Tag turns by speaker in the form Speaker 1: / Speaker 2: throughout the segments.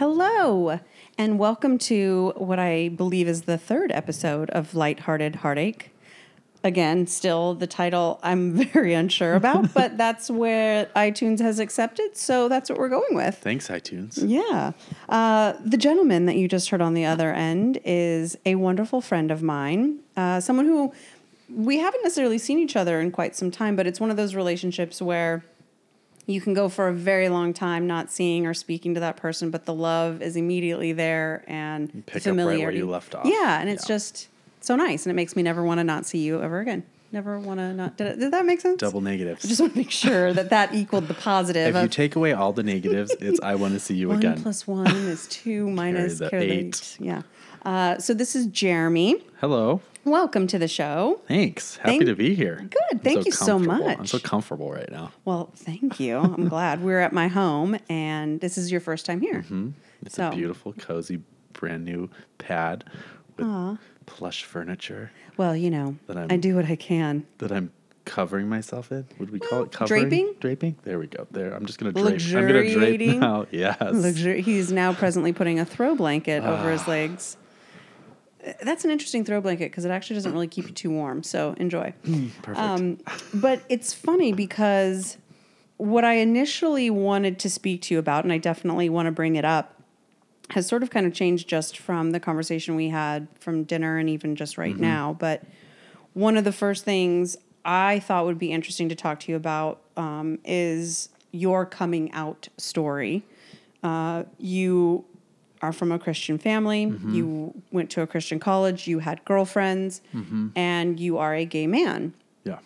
Speaker 1: Hello, and welcome to what I believe is the third episode of Lighthearted Heartache. Again, still the title I'm very unsure about, but that's where iTunes has accepted, so that's what we're going with.
Speaker 2: Thanks, iTunes.
Speaker 1: Yeah. Uh, the gentleman that you just heard on the other end is a wonderful friend of mine, uh, someone who we haven't necessarily seen each other in quite some time, but it's one of those relationships where you can go for a very long time not seeing or speaking to that person, but the love is immediately there and
Speaker 2: pick
Speaker 1: the
Speaker 2: up right where
Speaker 1: familiarity.
Speaker 2: you left off.
Speaker 1: Yeah, and it's
Speaker 2: Yeah.
Speaker 1: just so nice, and it makes me never want to not see you ever again. Never want to not. Did, it, did that make sense?
Speaker 2: Double negatives.
Speaker 1: I just want to make sure that that equaled the positive.
Speaker 2: if you take away all the negatives, it's I want to see you
Speaker 1: one
Speaker 2: again.
Speaker 1: plus one one is two minus
Speaker 2: the
Speaker 1: carry the
Speaker 2: eight.
Speaker 1: Yeah. Uh, so this is Jeremy.
Speaker 2: Hello.
Speaker 1: Welcome to the show.
Speaker 2: Thanks. Happy
Speaker 1: Thank-
Speaker 2: to be here.
Speaker 1: Good. Thank you so
Speaker 2: much. I'm so comfortable right now.
Speaker 1: Well, thank you. I'm glad we're at my home, and this is your first time here.
Speaker 2: It's
Speaker 1: So-
Speaker 2: a beautiful, cozy, brand new pad with plush furniture
Speaker 1: Well, you know,
Speaker 2: That I'm-
Speaker 1: I do what I can.
Speaker 2: that I'm covering myself in. Would we call it covering?
Speaker 1: draping?
Speaker 2: Draping. There we go. There. I'm just gonna drape. I'm gonna drape now. Yes.
Speaker 1: Luxury. He's now presently putting a throw blanket over
Speaker 2: Ah.
Speaker 1: his legs. That's an interesting throw blanket because it actually doesn't really keep you too warm. So enjoy.
Speaker 2: Perfect.
Speaker 1: Um, but it's funny because what I initially wanted to speak to you about, and I definitely want to bring it up, has sort of kind of changed just from the conversation we had from dinner and even just right now. But one of the first things I thought would be interesting to talk to you about um, is your coming out story. Uh, you are from a Christian family. You went to a Christian college. You had girlfriends, and you are a gay man
Speaker 2: yeah.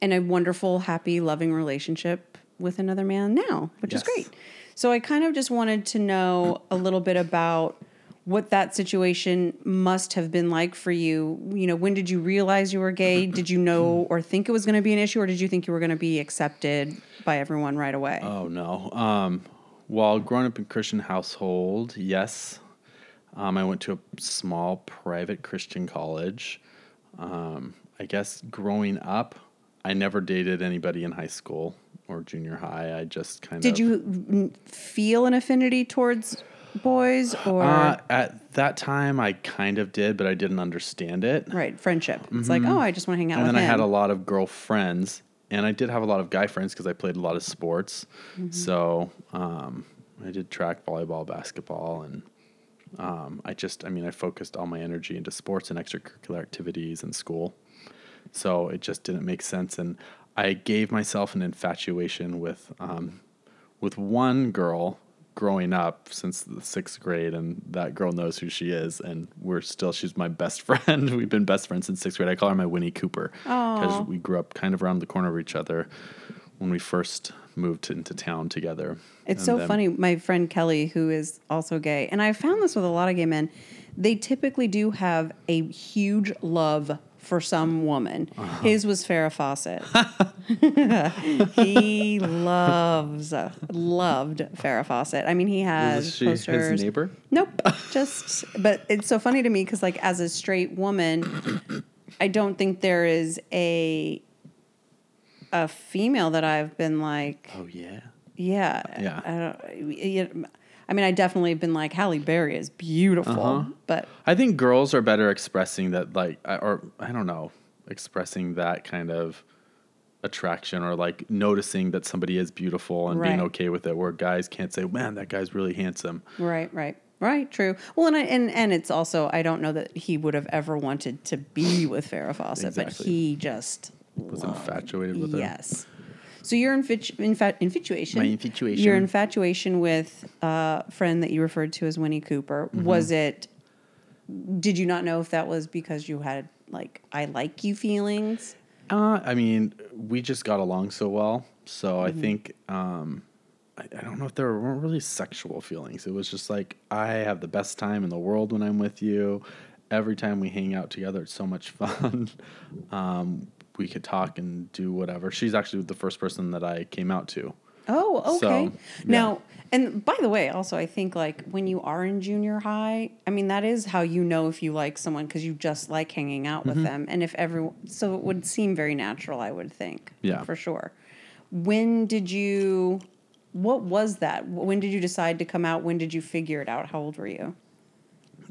Speaker 1: in a wonderful, happy, loving relationship with another man now, which is great. So I kind of just wanted to know a little bit about what that situation must have been like for you. You know, when did you realize you were gay? Did you know or think it was going to be an issue, or did you think you were going to be accepted by everyone right away?
Speaker 2: Oh no. Um, while growing up in Christian household, yes, um, I went to a small private Christian college. Um, I guess growing up, I never dated anybody in high school or junior high. I just kind
Speaker 1: did
Speaker 2: of.
Speaker 1: Did you feel an affinity towards boys or
Speaker 2: Uh, at that time, I kind of did, but I didn't understand it.
Speaker 1: right friendship? It's like, oh, I just want to hang out
Speaker 2: and
Speaker 1: with
Speaker 2: then I had a lot of girlfriends, and I did have a lot of guy friends because I played a lot of sports.
Speaker 1: Mm-hmm.
Speaker 2: So um, I did track, volleyball, basketball, and um, I just, I mean, I focused all my energy into sports and extracurricular activities and school. So it just didn't make sense, and I gave myself an infatuation with um, with one girl growing up since the sixth grade, and that girl knows who she is, and we're still she's my best friend. We've been best friends since sixth grade. I call her my Winnie Cooper because we grew up kind of around the corner of each other when we first moved into town together.
Speaker 1: It's
Speaker 2: And
Speaker 1: so
Speaker 2: then-
Speaker 1: funny. My friend Kelly, who is also gay, and I found this with a lot of gay men, they typically do have a huge love for some woman.
Speaker 2: Uh-huh.
Speaker 1: His was Farrah Fawcett. he loves, loved Farrah Fawcett. I mean, he has
Speaker 2: she
Speaker 1: posters.
Speaker 2: his neighbor?
Speaker 1: Nope. Just, but it's so funny to me because, like, as a straight woman, I don't think there is a a female that I've been like,
Speaker 2: Oh yeah.
Speaker 1: yeah.
Speaker 2: Yeah.
Speaker 1: I, don't, I mean, I definitely have been like, Halle Berry is beautiful,
Speaker 2: Uh-huh.
Speaker 1: but
Speaker 2: I think girls are better expressing that, like, or I don't know, expressing that kind of attraction or like noticing that somebody is beautiful and being okay with it. Where guys can't say, "Man, that guy's really handsome."
Speaker 1: right, right, right, true. Well, and I, and and it's also I don't know that he would have ever wanted to be with Farrah Fawcett, but he just
Speaker 2: Was infatuated with her.
Speaker 1: yes. So your infitu- infa- infatuation,
Speaker 2: My infatuation.
Speaker 1: your infatuation with a friend that you referred to as Winnie Cooper,
Speaker 2: Mm-hmm.
Speaker 1: was it? Did you not know if that was because you had like I like you feelings?
Speaker 2: Uh, I mean, we just got along so well. So
Speaker 1: Mm-hmm.
Speaker 2: I think um, I, I don't know if there weren't really sexual feelings. It was just like I have the best time in the world when I'm with you. Every time we hang out together, it's so much fun. um, we could talk and do whatever. She's actually the first person that I came out to.
Speaker 1: Oh, okay.
Speaker 2: So, yeah.
Speaker 1: Now, and by the way, also I think like when you are in junior high, I mean that is how you know if you like someone because you just like hanging out
Speaker 2: Mm-hmm.
Speaker 1: with them, and if everyone, so it would seem very natural, I would think.
Speaker 2: Yeah.
Speaker 1: for sure. When did you what was that? When did you decide to come out? When did you figure it out? How old were you?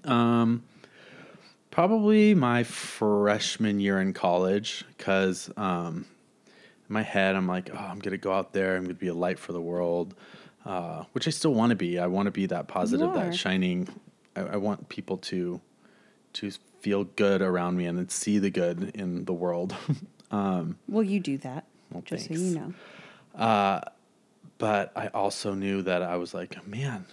Speaker 2: Um, probably my freshman year in college, because um, in my head I'm like, oh, I'm gonna go out there. I'm gonna be a light for the world, uh, which I still want to be. I want to be that positive, that shining. I, I want people to to feel good around me and see the good in the world. um,
Speaker 1: Well, you do that.
Speaker 2: Well,
Speaker 1: just
Speaker 2: thanks.
Speaker 1: so you know.
Speaker 2: but I also knew that I was like, man,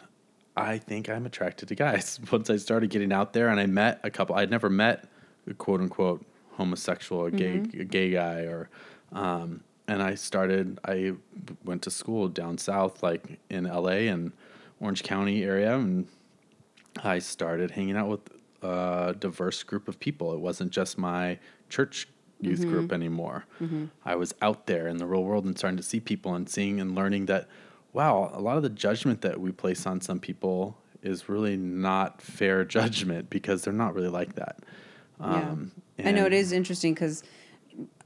Speaker 2: I think I'm attracted to guys. Once I started getting out there and I met a couple, I'd never met a quote unquote homosexual, a gay, a gay guy, or, um, and I started, I went to school down south, like in LA and Orange County area, and I started hanging out with a diverse group of people. It wasn't just my church youth mm-hmm. group anymore. Mm-hmm. I was out there in the real world and starting to see people and seeing and learning that, wow, a lot of the judgment that we place on some people is really not fair judgment because they're not really like that. Um,
Speaker 1: I know it is interesting because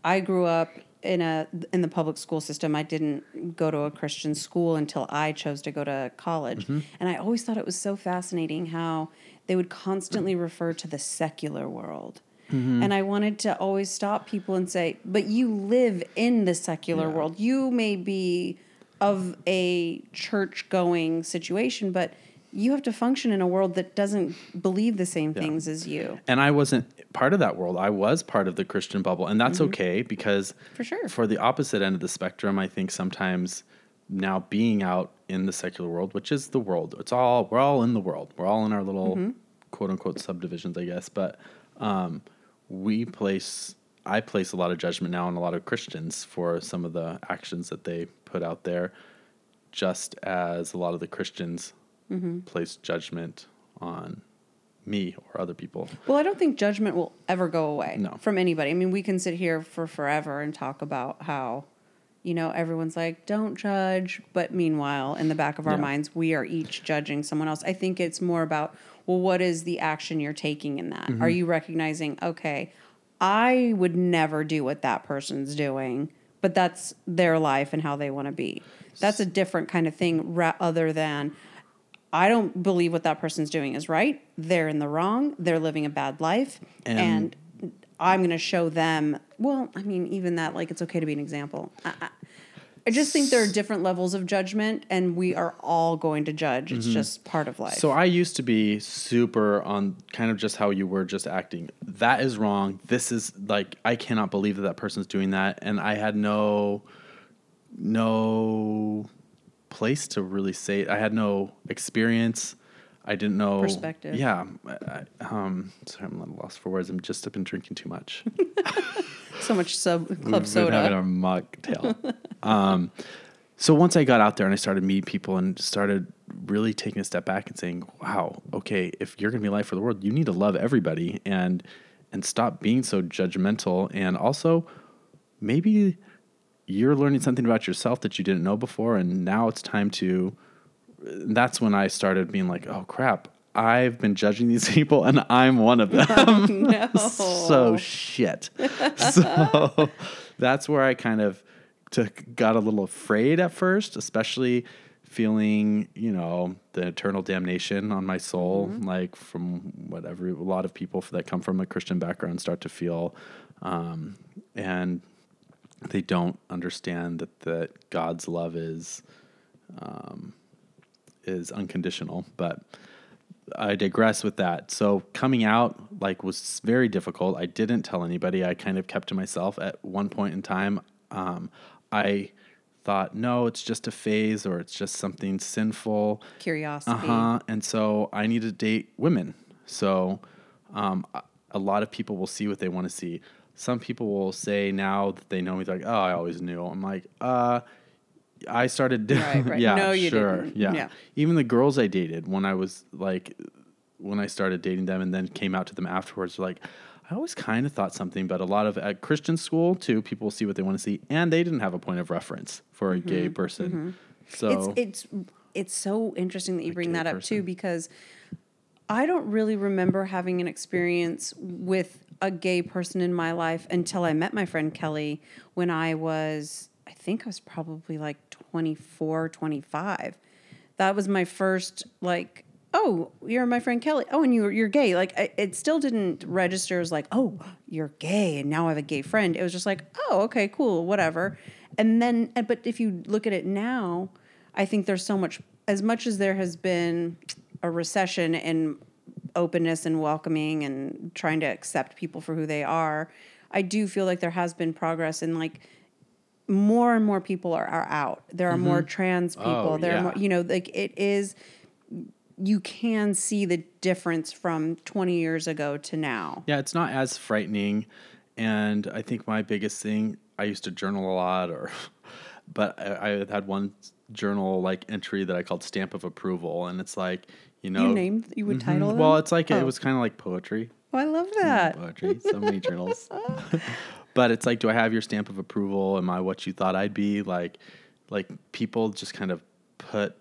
Speaker 1: I grew up in a in the public school system. I didn't go to a Christian school until I chose to go to college,
Speaker 2: Mm-hmm.
Speaker 1: and I always thought it was so fascinating how they would constantly refer to the secular world.
Speaker 2: Mm-hmm.
Speaker 1: And I wanted to always stop people and say, "But you live in the secular
Speaker 2: Yeah.
Speaker 1: world. You may be of a church going situation, but." You have to function in a world that doesn't believe the same things as you.
Speaker 2: and I wasn't part of that world. I was part of the Christian bubble, and that's okay because
Speaker 1: Mm-hmm. For sure.
Speaker 2: For the opposite end of the spectrum, I think sometimes now being out in the secular world, which is the world, it's all we're all in the world. We're all in our little
Speaker 1: Mm-hmm.
Speaker 2: quote unquote subdivisions, I guess. But um, we place I place a lot of judgment now on a lot of Christians for some of the actions that they put out there, just as a lot of the Christians
Speaker 1: Mm-hmm.
Speaker 2: place judgment on me or other people.
Speaker 1: Well, I don't think judgment will ever go away
Speaker 2: No.
Speaker 1: from anybody. I mean, we can sit here for forever and talk about how, you know, everyone's like, don't judge. But meanwhile, in the back of our
Speaker 2: Yeah.
Speaker 1: minds, we are each judging someone else. I think it's more about, well, what is the action you're taking in that?
Speaker 2: Mm-hmm.
Speaker 1: Are you recognizing, okay, I would never do what that person's doing, but that's their life and how they want to be? That's a different kind of thing ra- other than, I don't believe what that person's doing is right. They're in the wrong. They're living a bad life. And,
Speaker 2: And-
Speaker 1: I'm going to show them, well, I mean, even that, like, it's okay to be an example. I, I, I just think there are different levels of judgment, and we are all going to judge. It's just part of life.
Speaker 2: Mm-hmm. So I used to be super on kind of just how you were just acting. That is wrong. This is like I cannot believe that that person's doing that, and I had no no place to really say. it. I had no experience. I didn't know
Speaker 1: Perspective.
Speaker 2: Yeah. I, um, sorry, I'm a little lost for words. I'm just have been drinking too much.
Speaker 1: so much sub club
Speaker 2: We've been having
Speaker 1: soda.
Speaker 2: a mocktail. um, so once I got out there and I started meeting people and started really taking a step back and saying, "Wow, okay, if you're going to be light for the world, you need to love everybody and and stop being so judgmental and also maybe you're learning something about yourself that you didn't know before and now it's time to that's when I started being like, "Oh crap, I've been judging these people and I'm one of them."
Speaker 1: no.
Speaker 2: so shit. so that's where I kind of took got a little afraid at first, especially feeling, you know, the eternal damnation on my soul, like from whatever a lot of people that come from a Christian background start to feel, um, and they don't understand that that God's love is um, is unconditional, but. I digress with that. So coming out like was very difficult. I didn't tell anybody. I kind of kept to myself at one point in time. Um, I thought, no, it's just a phase or it's just something sinful.
Speaker 1: Curiosity.
Speaker 2: Uh huh. And so I need to date women. So um, a- a lot of people will see what they want to see. Some people will say now that they know me, they're like, oh, I always knew. I'm like, uh, I started doing,
Speaker 1: Right, right.
Speaker 2: yeah,
Speaker 1: No, you
Speaker 2: sure,
Speaker 1: didn't.
Speaker 2: yeah.
Speaker 1: Yeah.
Speaker 2: Even the girls I dated when I was like, when I started dating them and then came out to them afterwards, like, I always kind of thought something, but a lot of at Christian school too, people see what they want to see, and they didn't have a point of reference for a gay mm-hmm, person. Mm-hmm. So
Speaker 1: it's it's it's so interesting that you bring that up too because I don't really remember having an experience with a gay person in my life until I met my friend Kelly when I was I think I was probably like 24, 25. That was my first like, oh, you're my friend Kelly. Oh, and you're you're gay. Like I, it still didn't register as like, oh, you're gay, and now I have a gay friend. It was just like, oh, okay, cool, whatever. And then, but if you look at it now, I think there's so much. As much as there has been a recession in openness and welcoming and trying to accept people for who they are, I do feel like there has been progress in like more and more people are, are out. There are more mm-hmm. trans oh, people.
Speaker 2: Oh,
Speaker 1: there are more, you know, like it is, you can see the difference from 20 years ago to now.
Speaker 2: Yeah, it's not as frightening. And I think my biggest thing, I used to journal a lot, or, but I, I had one journal like entry that I called stamp of approval, and it's like, you know,
Speaker 1: you named, you would mm-hmm. title them?
Speaker 2: well, it's like
Speaker 1: Oh.
Speaker 2: it was kind of like poetry.
Speaker 1: Oh, I love that.
Speaker 2: poetry. So many journals. but it's like, do I have your stamp of approval? Am I what you thought I'd be? Like, like people just kind of put.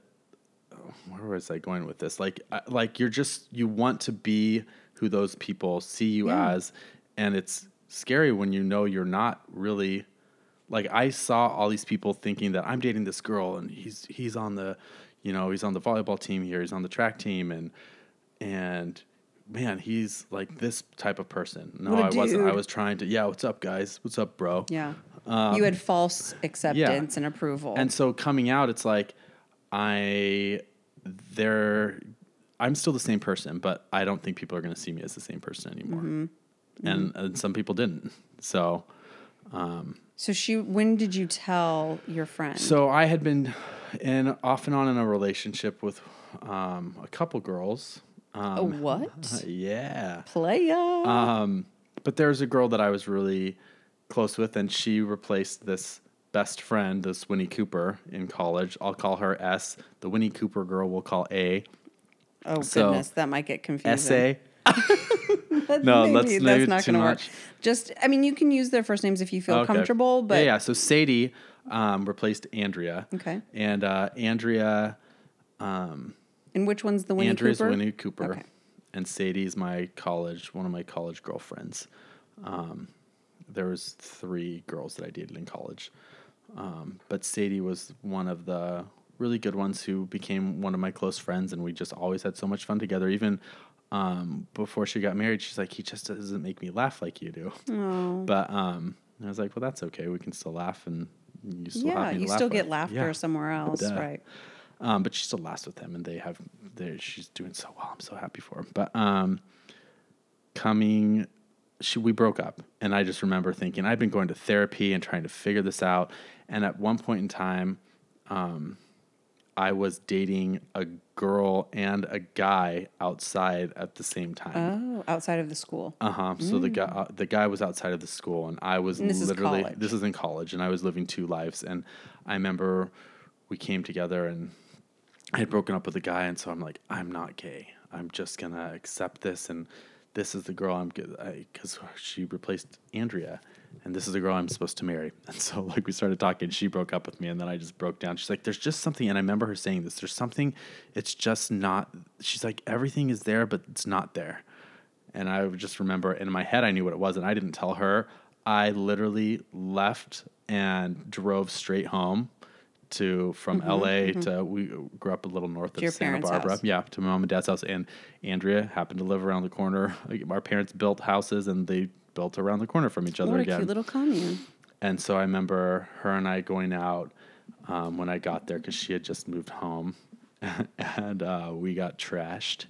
Speaker 2: Where was I going with this? Like, like you're just you want to be who those people see you
Speaker 1: Yeah.
Speaker 2: as, and it's scary when you know you're not really. Like I saw all these people thinking that I'm dating this girl and he's he's on the, you know, he's on the volleyball team here, he's on the track team, and and man, he's like this type of person. No, I wasn't. I was trying to. Yeah, what's up, guys? What's up, bro?
Speaker 1: Yeah. you had false acceptance and approval.
Speaker 2: Um, And so coming out, it's like I there. I'm still the same person, but I don't think people are going to see me as the same person anymore.
Speaker 1: Mm-hmm.
Speaker 2: And, and some people didn't. So
Speaker 1: so she, when did you tell your friend?
Speaker 2: so I had been in off and on in a relationship with um, a couple girls.
Speaker 1: A
Speaker 2: Um,
Speaker 1: what?
Speaker 2: yeah.
Speaker 1: Playa.
Speaker 2: Um, but there's a girl that I was really close with, and she replaced this best friend, this Winnie Cooper, in college. I'll call her S. The Winnie Cooper girl we'll call A.
Speaker 1: oh,
Speaker 2: so-
Speaker 1: goodness. That might get confusing.
Speaker 2: S A.
Speaker 1: That-
Speaker 2: No,
Speaker 1: maybe
Speaker 2: let's- maybe
Speaker 1: that's not going to work. Just, I mean, you can use their first names if you feel
Speaker 2: Okay.
Speaker 1: comfortable, but
Speaker 2: yeah, yeah. So Sadie um, replaced Andrea.
Speaker 1: Okay.
Speaker 2: And uh, Andrea,
Speaker 1: and which one's the Winnie
Speaker 2: Andrea's
Speaker 1: Cooper?
Speaker 2: Winnie Cooper,
Speaker 1: Okay.
Speaker 2: and Sadie's my college, one of my college girlfriends. Um, there was three girls that I dated in college, um, but Sadie was one of the really good ones who became one of my close friends, and we just always had so much fun together. Even um, before she got married, she's like, "He just doesn't make me laugh like you do."
Speaker 1: Oh.
Speaker 2: But um, I was like, "Well, that's okay. We can still laugh, and you still
Speaker 1: Yeah, you still
Speaker 2: with."
Speaker 1: get laughter
Speaker 2: Yeah.
Speaker 1: somewhere else,
Speaker 2: Duh.
Speaker 1: right?
Speaker 2: Um, but she still lasts with him, and they have. She's doing so well. I'm so happy for her. But um, coming, she we broke up, and I just remember thinking I've been going to therapy and trying to figure this out. And at one point in time, um, I was dating a girl and a guy outside at the same time.
Speaker 1: Oh, outside of the school.
Speaker 2: Uh huh. So the guy, uh, the guy was outside of the school, and I was
Speaker 1: And this is
Speaker 2: literally
Speaker 1: college.
Speaker 2: this is in college, and I was living two lives. And I remember we came together, and I had broken up with a guy, and so I'm like, I'm not gay. I'm just gonna accept this, and this is the girl I'm because she replaced Andrea, and this is the girl I'm supposed to marry. And so like we started talking, she broke up with me, and then I just broke down. She's like, there's just something, and I remember her saying this. There's something, it's just not. She's like, everything is there, but it's not there. And I just remember in my head, I knew what it was, and I didn't tell her. I literally left and drove straight home to from LA to we grew up a little north of
Speaker 1: your
Speaker 2: Santa Barbara.
Speaker 1: house.
Speaker 2: Yeah, to my mom and dad's house. And Andrea happened to live around the corner. Our parents built houses and they built around the corner from each other
Speaker 1: What a
Speaker 2: again.
Speaker 1: cute little commune.
Speaker 2: And so I remember her and I going out um, when I got there because she had just moved home, and uh, we got trashed,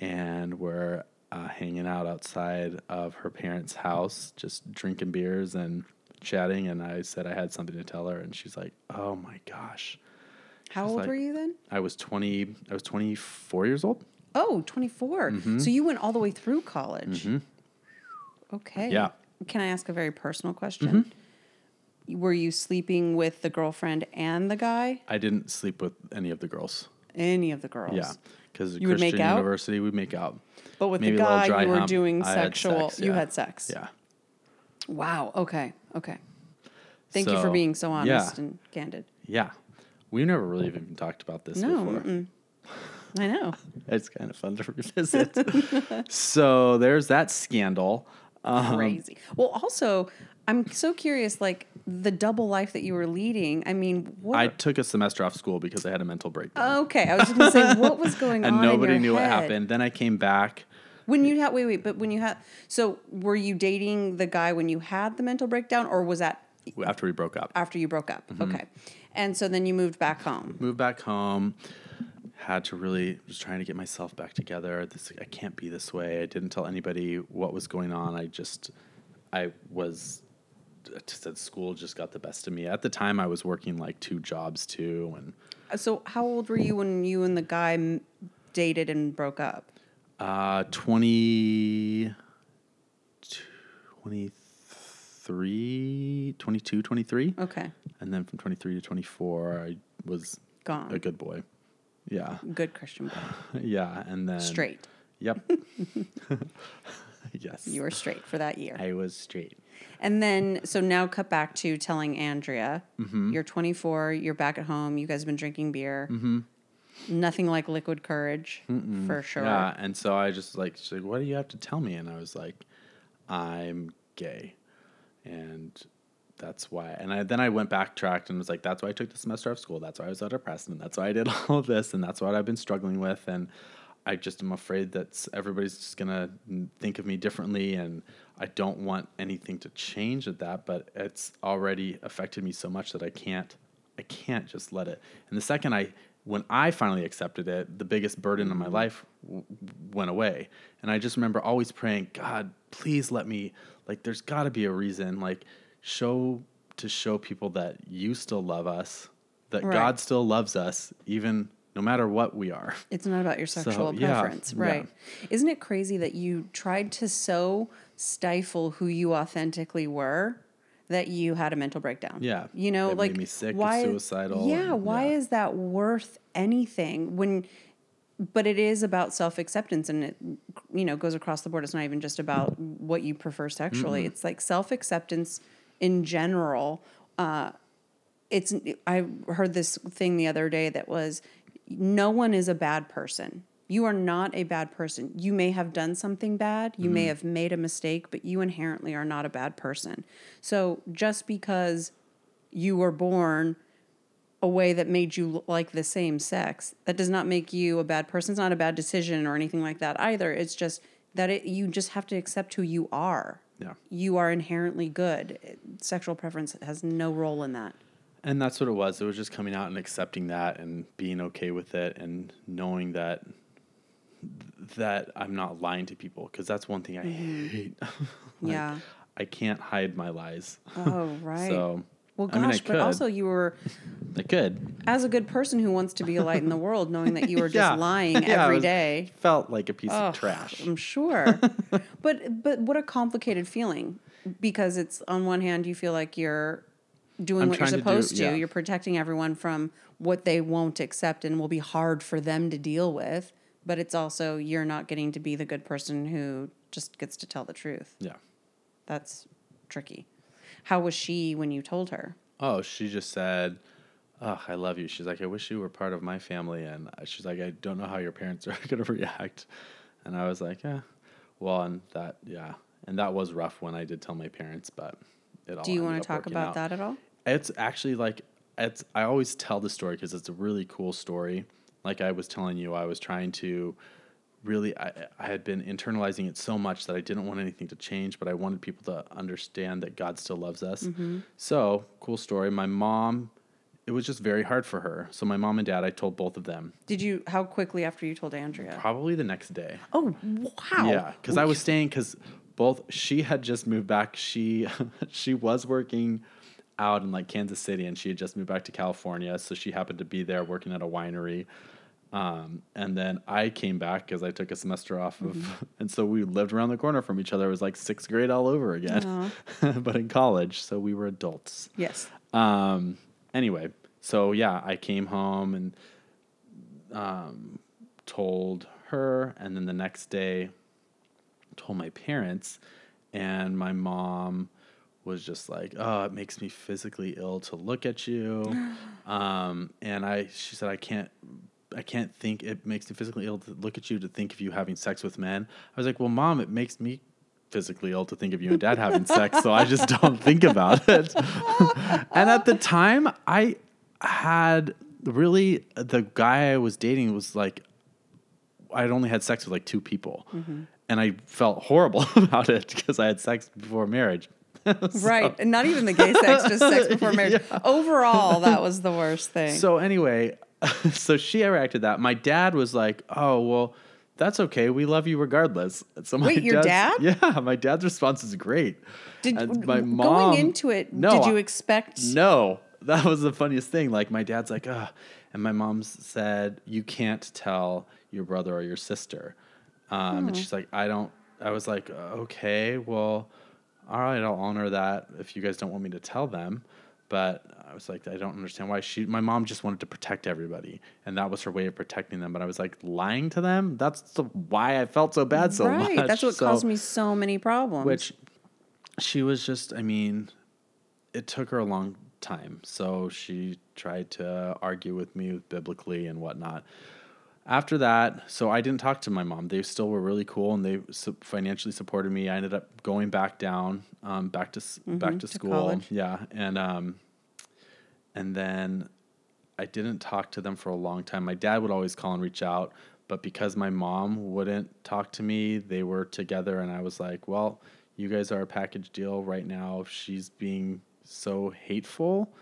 Speaker 2: and we're uh, hanging out outside of her parents' house, just drinking beers and chatting. And I said I had something to tell her, and she's like, "Oh my gosh."
Speaker 1: How old
Speaker 2: like-
Speaker 1: were you then?
Speaker 2: I was twenty. I was twenty four years old.
Speaker 1: Oh, 24.
Speaker 2: Mm-hmm.
Speaker 1: So you went all the way through college. Okay.
Speaker 2: Yeah. Mm-hmm.
Speaker 1: Can I ask a very personal question? Were you sleeping with the girlfriend and the guy?
Speaker 2: I didn't sleep with any of the girls.
Speaker 1: Any of the girls?
Speaker 2: Yeah, because
Speaker 1: You
Speaker 2: Christian
Speaker 1: make out?
Speaker 2: University, we make out.
Speaker 1: But with
Speaker 2: Maybe
Speaker 1: the guy, you were
Speaker 2: hump.
Speaker 1: doing
Speaker 2: I had
Speaker 1: sexual.
Speaker 2: sex,
Speaker 1: You had sex.
Speaker 2: Yeah.
Speaker 1: Wow. Okay. Okay. Thank you for being so honest
Speaker 2: yeah.
Speaker 1: and candid.
Speaker 2: Yeah. We never really even talked about this
Speaker 1: No.
Speaker 2: before.
Speaker 1: mm-mm. I know.
Speaker 2: It's kind of fun to revisit. so there's that scandal. Um,
Speaker 1: Crazy. Well, also, I'm so curious. Like, the double life that you were leading. I mean, what?
Speaker 2: I took a semester off school because I had a mental breakdown.
Speaker 1: okay, I was just gonna say what was going
Speaker 2: and
Speaker 1: on. And
Speaker 2: nobody knew what happened. Then I came back.
Speaker 1: When you had wait wait, but when you had so were you dating the guy when you had the mental breakdown, or was that
Speaker 2: after we broke up.
Speaker 1: after you broke up?
Speaker 2: Mm-hmm.
Speaker 1: Okay, and so then you moved back home.
Speaker 2: Moved back home. Had to really was trying to get myself back together. This I can't be this way. I didn't tell anybody what was going on. I just I was just at school just got the best of me. At the time I was working like two jobs too and
Speaker 1: So how old were you when you and the guy dated and broke up?
Speaker 2: Uh 20 23 22 23
Speaker 1: Okay,
Speaker 2: and then from 23 to 24 I was
Speaker 1: gone.
Speaker 2: a good boy. Yeah.
Speaker 1: Good Christian boy,
Speaker 2: Yeah, and then
Speaker 1: straight.
Speaker 2: Yep. yes.
Speaker 1: You were straight for that year.
Speaker 2: I was straight.
Speaker 1: And then, so now cut back to telling Andrea,
Speaker 2: Mm-hmm.
Speaker 1: you're 24, you're back at home, you guys have been drinking beer.
Speaker 2: Mm-hmm.
Speaker 1: Nothing like liquid courage, for sure.
Speaker 2: Yeah, and so I just like, she's like, what do you have to tell me? And I was like, I'm gay, and that's why. And I, then I went backtracked and was like, that's why I took the semester off school. That's why I was so depressed, and that's why I did all of this, and that's what I've been struggling with. And I just am afraid that everybody's just gonna think of me differently, and I don't want anything to change at that. But it's already affected me so much that I can't, I can't just let it. And the second I, when I finally accepted it, the biggest burden in my mm. life w- went away. And I just remember always praying, God, please let me. Like, there's got to be a reason. Like, show to show people that you still love us, that
Speaker 1: Right.
Speaker 2: God still loves us, even no matter what we are.
Speaker 1: It's not about your sexual
Speaker 2: yeah,
Speaker 1: preference,
Speaker 2: yeah.
Speaker 1: right? Isn't it crazy that you tried to so stifle who you authentically were that you had a mental breakdown?
Speaker 2: Yeah,
Speaker 1: You know,
Speaker 2: it
Speaker 1: like
Speaker 2: me sick
Speaker 1: why
Speaker 2: suicidal
Speaker 1: Yeah,
Speaker 2: and-
Speaker 1: why
Speaker 2: yeah.
Speaker 1: is that worth anything when but it is about self-acceptance and it you know goes across the board. It's not even just about what you prefer sexually. It's like self-acceptance in general. Uh it's i heard this thing the other day that was no one is a bad person you are not a bad person. You may have done something bad. You may mm-hmm. have made a mistake but you inherently are not a bad person. So just because you were born a way that made you like the same sex that does not make you a bad person. It's not a bad decision or anything like that either. It's just that it, you just have to accept who you are.
Speaker 2: Yeah.
Speaker 1: you are inherently good. Sexual preference has no role in that.
Speaker 2: And that's what it was. It was just coming out and accepting that and being okay with it and knowing that that I'm not lying to people because that's one thing I hate. Like,
Speaker 1: Mm-hmm. Yeah.
Speaker 2: I can't hide my lies.
Speaker 1: oh right
Speaker 2: So
Speaker 1: well
Speaker 2: I mean, I
Speaker 1: gosh but also you were
Speaker 2: I could.
Speaker 1: as a good person who wants to be a light in the world knowing that you were just
Speaker 2: Yeah.
Speaker 1: lying
Speaker 2: Yeah,
Speaker 1: every
Speaker 2: was-
Speaker 1: day
Speaker 2: Felt like a piece
Speaker 1: Oh,
Speaker 2: of trash.
Speaker 1: I'm sure. but but what a complicated feeling because it's on one hand you feel like you're doing
Speaker 2: I'm
Speaker 1: what you're
Speaker 2: trying to do-
Speaker 1: supposed to. You're protecting everyone from what they won't accept and will be hard for them to deal with. But it's also you're not getting to be the good person who just gets to tell the truth.
Speaker 2: Yeah.
Speaker 1: That's tricky. How was she when you told her?
Speaker 2: Oh, she just said, "Oh, I love you." She's like, "I wish you were part of my family," and she's like, "I don't know how your parents are going to react." And I was like, "Yeah, well," and that, yeah, and that was rough when I did tell my parents, but it all.
Speaker 1: Do you want to talk about
Speaker 2: out.
Speaker 1: that at all?
Speaker 2: It's actually like it's. I always tell the story because it's a really cool story. Like I was telling you, I was trying to really. I, I had been internalizing it so much that I didn't want anything to change, but I wanted people to understand that God still loves us.
Speaker 1: Mm-hmm.
Speaker 2: So cool story. My mom. It was just very hard for her. So my mom and dad, I told both of them
Speaker 1: Did you how quickly after you told Andrea?
Speaker 2: probably the next day.
Speaker 1: Oh wow.
Speaker 2: Yeah, because I was staying because both she had just moved back. She she was working out in like Kansas City, and she had just moved back to California. So she happened to be there working at a winery. Um, and then I came back because I took a semester off of, and so we lived around the corner from each other. It was like sixth grade all over again, but in college. So we were adults.
Speaker 1: Yes.
Speaker 2: Um, anyway, so yeah, I came home and um, told her, and then the next day told my parents, and my mom was just like, "Oh, it makes me physically ill to look at you," um, and I, she said, "I can't." I can't think it makes me physically ill to look at you to think of you having sex with men. I was like, well, mom, it makes me physically ill to think of you and dad having sex, so I just don't think about it. and at the time, I had really the guy I was dating was like I'd only had sex with like two people. Mm-hmm. And I felt horrible about it because I had sex before marriage.
Speaker 1: Right. And not even the gay sex, just sex before marriage. Overall, that was the worst thing.
Speaker 2: So anyway, so she reacted that. My dad was like, "Oh well, that's okay. We love you regardless." So my
Speaker 1: Wait, your dad?
Speaker 2: Yeah, my dad's response is great.
Speaker 1: did
Speaker 2: and my
Speaker 1: going into it,
Speaker 2: No,
Speaker 1: did you expect
Speaker 2: No, that was the funniest thing. Like my dad's like, "Ugh," and my mom said, "You can't tell your brother or your sister." Um,
Speaker 1: Hmm.
Speaker 2: And she's like, "I don't." I was like, "Okay, well, all right, I'll honor that if you guys don't want me to tell them." But I was like, I don't understand why she. My mom just wanted to protect everybody, and that was her way of protecting them. But I was like, lying to them. That's the, why I felt so bad so
Speaker 1: right.
Speaker 2: much.
Speaker 1: That's what
Speaker 2: So-
Speaker 1: caused me so many problems.
Speaker 2: which she was just i mean it took her a long time so she tried to argue with me biblically and whatnot after that so i didn't talk to my mom they still were really cool and they financially supported me i ended up going back down um, back to s back to
Speaker 1: to
Speaker 2: school
Speaker 1: college.
Speaker 2: yeah and um and then I didn't talk to them for a long time. My dad would always call and reach out, but because my mom wouldn't talk to me, they were together, and I was like, "Well, you guys are a package deal right now. She's being so hateful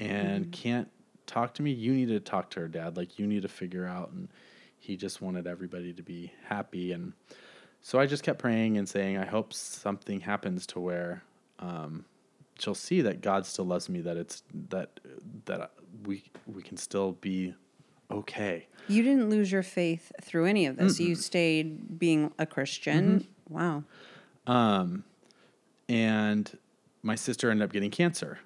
Speaker 2: and can't talk to me, you need to talk to her dad. Like you need to figure out." And he just wanted everybody to be happy, and so I just kept praying and saying, "I hope something happens to where." Um, she'll see that God still loves me. That it's that that we we can still be okay.
Speaker 1: you didn't lose your faith through any of this. You stayed being a Christian.
Speaker 2: Mm-hmm.
Speaker 1: Wow.
Speaker 2: Um, and my sister ended up getting cancer.